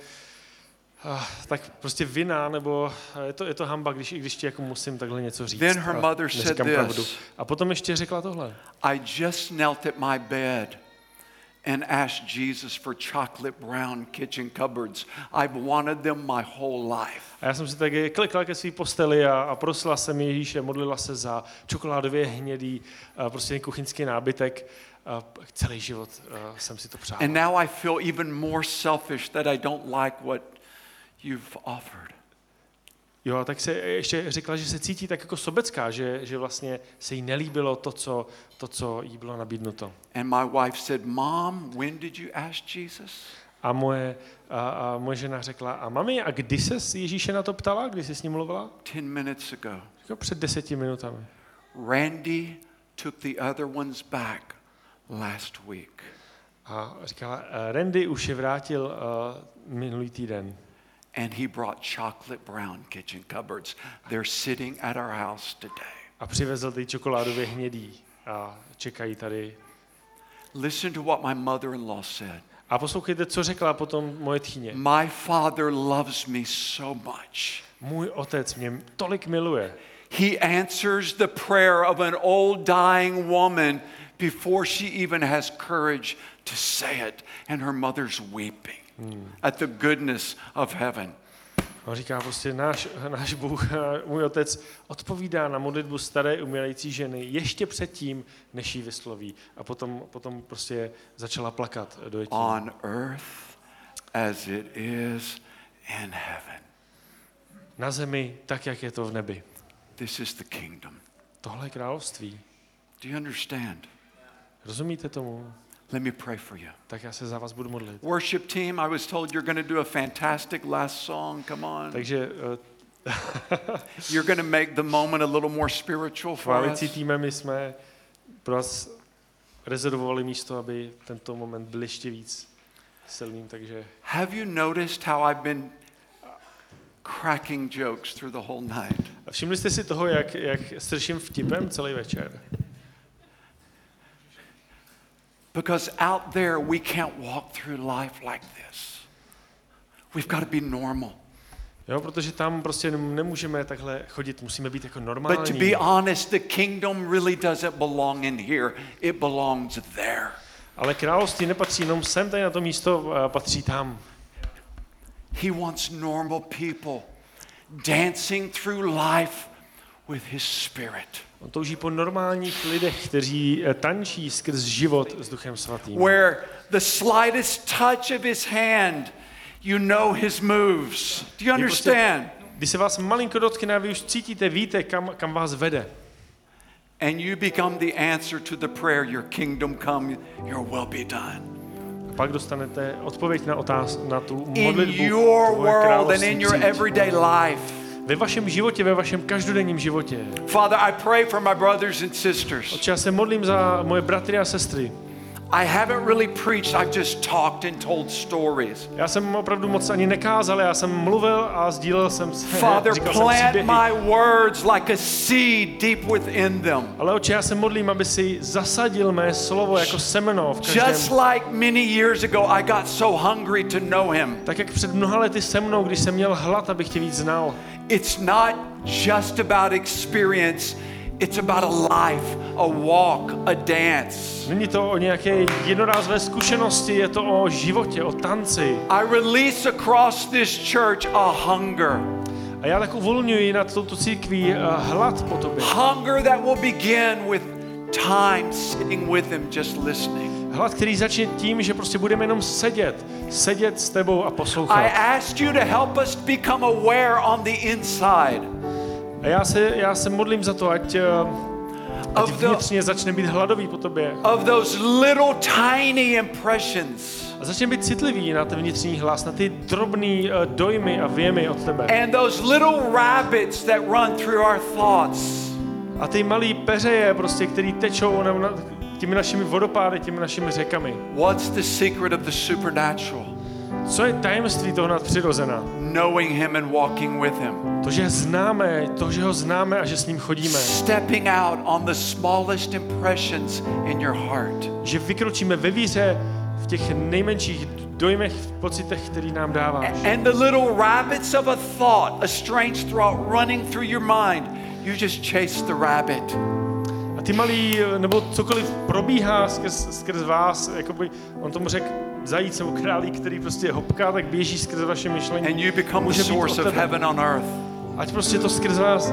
tak prostě vina, nebo uh, je to, je to hamba, když, i když ti jako musím takhle něco říct. Then her a mother said this. A potom ještě řekla tohle. I just knelt at my bed and asked Jesus for chocolate brown kitchen cupboards. I've wanted them my whole life. A já jsem si tak klikla ke své posteli a, a prosila jsem Ježíše, modlila se za čokoládově hnědý, uh, prostě kuchyňský nábytek. Uh, celý život uh, jsem si to přál. And now I feel even more selfish that I don't like what you've offered. Jo, tak se ještě řekla, že se cítí tak jako sobecká, že, že vlastně se jí nelíbilo to co, to, co jí bylo nabídnuto. And my wife said, Mom, when did you ask Jesus? A moje, a, a moje žena řekla, a mami, a kdy se Ježíše na to ptala, kdy jsi s ním mluvila? Ten minutes ago. Říkala, před deseti minutami. Randy took the other ones back last week. A říkala, "Eh, Randy už je vrátil uh, minulý týden. And he brought chocolate brown kitchen cupboards. They're sitting at our house today. A přivezl ty čokoládově hnědý a čekají tady. Listen to what my mother in law said. A poslouchejte, co řekla potom moje tchýně. My father loves me so much. Můj otec mě tolik miluje. He answers the prayer of an old dying woman before she even has courage to say it. And her mother's weeping at the goodness of heaven. On říká prostě, náš, náš Bůh, můj otec odpovídá na modlitbu staré umírající ženy ještě předtím, než ji vysloví. A potom, potom prostě začala plakat do. On earth as it is in heaven. Na zemi, tak jak je to v nebi. This is the kingdom. Tohle je království. Do you understand? Rozumíte tomu? Let me pray for you. Tak já se za vás budu modlit. Worship team, I was told you're going to do a fantastic last song. Come on. Takže eh, You're going to make the moment a little more spiritual for us. týmem my jsme pro vás rezervovali místo, aby tento moment byl ještě víc silným, takže Have you noticed how I've been cracking jokes through the whole night? Všimli jste si toho, jak, jak strším vtipem celý večer? Because out there, we can't walk through life like this. We've got to be normal. Jo, protože tam prostě nemůžeme takhle chodit, musíme být jako But to normální. be honest, the kingdom really doesn't belong in here, it belongs there. Ale království nepatří jenom sem, tady na to místo a patří tam. He wants normal people dancing through life with his spirit. On touží po normálních lidech, kteří eh, tančí skrz život s Duchem Svatým. Where the slightest touch of his hand, you know his moves. Do you prostě- understand? Když se vás malinko dotkne, vy už cítíte, víte, kam, kam vás vede. And you become the answer to the prayer, Your kingdom come, your will be done. Pak dostanete odpověď na otáz, na tu In modlitbu. your tvoje world and in your everyday life. Ve vašem životě, ve vašem každodenním životě. Father, I pray for my brothers and sisters. Otče, já se modlím za moje bratry a sestry. I haven't really preached, I've just talked and told stories. Já jsem opravdu moc ani nekázal, já jsem mluvil a sdílel jsem se, Father, plant my words like a seed deep within them. Ale oče, já se modlím, aby si zasadil mé slovo jako semeno v každém. Just like many years ago, I got so hungry to know Him. Tak jak před mnoha lety se mnou, když jsem měl hlad, abych tě víc znal. It's not just about experience, it's about a life, a walk, a dance. Není to o nějaké jednorázové zkušenosti, je to o životě, o tanci. I release across this church a hunger. A já tak uvolňuji nad touto církví eh, hlad po tobě. Hunger that will begin with time sitting with Him, just listening. Hlad, který začne tím, že prostě budeme jenom sedět, sedět s tebou a I poslouchat. ask you to help us become aware on the inside A já se, já se modlím za to, ať, eh, ať vnitřně začne být hladový po tobě. of those little tiny impressions A začne být citlivý na ten vnitřní hlas, na ty drobný eh, dojmy a věmy od tebe. and those little rabbits that run through our thoughts. A ty malý peřeje, prostě, který tečou na, těmi našimi vodopády, těmi našimi řekami. What's the secret of the supernatural? Co je tajemství toho nadpřirozena? Knowing Him and walking with Him. To, že známe, to, že ho známe a že s ním chodíme. Stepping out on the smallest impressions in your heart. Že vykročíme ve víře v těch nejmenších dojmech, pocitech, který nám dáváš. And the little rabbits of a thought, a strange thought running through your mind, you just chase the rabbit. A ty malý, nebo cokoliv probíhá skrz, skrz vás, jakoby, on tomu řekl, zajíc nebo králík, který prostě hopká, tak běží skrz vaše myšlení. And you become the source of heaven on earth. Ať prostě to skrz vás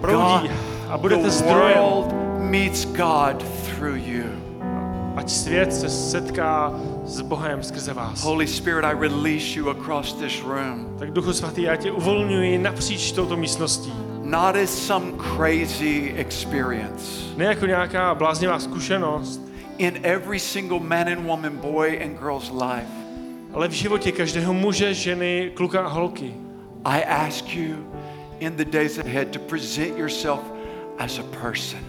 proudí a budete zdrojem. world meets God through you. Ať svět se setká s Bohem skrze vás. Holy Spirit, I release you across this room. Tak Duchu Svatý, já tě uvolňuji napříč touto místností. Not as some crazy experience. Ne jako nějaká bláznivá zkušenost, In every single man and woman, boy and girl's life, ale v životě každého muže, ženy, kluka a holky. I ask you in the days ahead to present yourself as a person.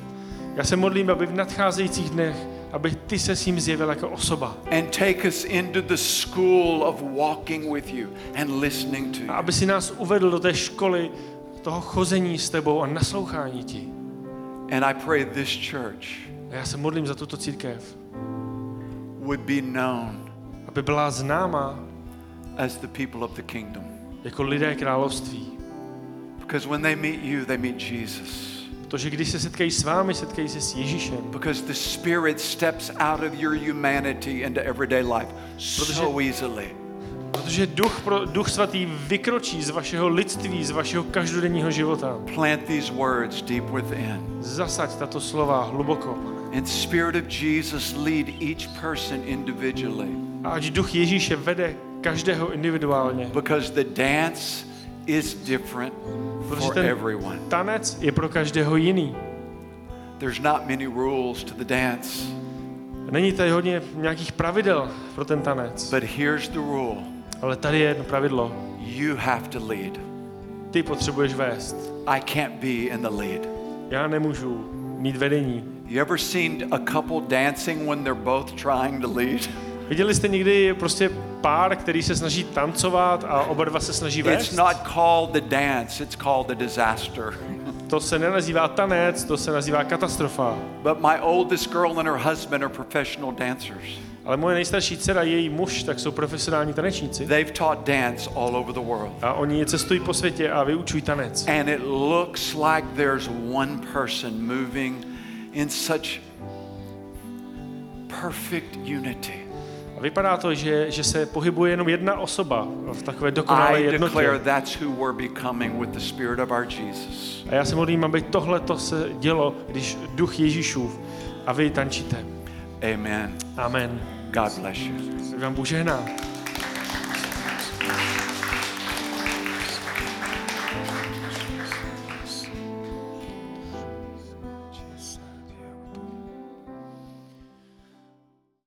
Já se modlím, aby v nadcházejících dnech aby ty se s ním zjevil jako osoba. and take us into the school of walking with you and listening to A you. aby si nás uvedl do té školy toho chození s tebou a naslouchání ti. And I pray this church A já se modlím za tuto církev, would be known aby byla známa as the people of the kingdom. jako lidé království. Because when they meet you, they meet Jesus. Protože když se setkají s vámi, setkají se s Ježíšem. Because the Spirit steps out of your humanity into everyday life so easily. Protože duch, pro, duch svatý vykročí z vašeho lidství, z vašeho každodenního života. Plant these words deep within. Zasaď tato slova hluboko, pane. And Spirit of Jesus lead each person individually. A ať duch Ježíše vede každého individuálně. Because the dance is different for everyone. tanec je pro každého jiný. There's not many rules to the dance, Není tady hodně nějakých pravidel pro ten tanec, but here's the rule ale tady je jedno pravidlo. you have to lead. Ty potřebuješ vést. I can't be in the lead. Já nemůžu mít vedení. You ever seen a couple dancing when they're both trying to lead? Viděli jste někdy prostě pár, který se snaží tancovat a oba dva se snaží It's vést? not called the dance, it's called the disaster. To se nenazývá tanec, to se nazývá katastrofa. But my oldest girl and her husband are professional dancers. Ale moje nejstarší dcera, její muž, tak jsou profesionální tanečníci. They've taught dance all over the world. A oni cestují po světě a vyučují tanec. And it looks like there's one person moving in such perfect unity. A vypadá to, že, že se pohybuje jenom jedna osoba v takové dokonalé I declare jednotě. that's who we're becoming with the Spirit of our Jesus. A já se modlím, aby tohle to se dělo, když duch Ježíšův a vy tančíte. Amen. Amen. God bless you. Vám.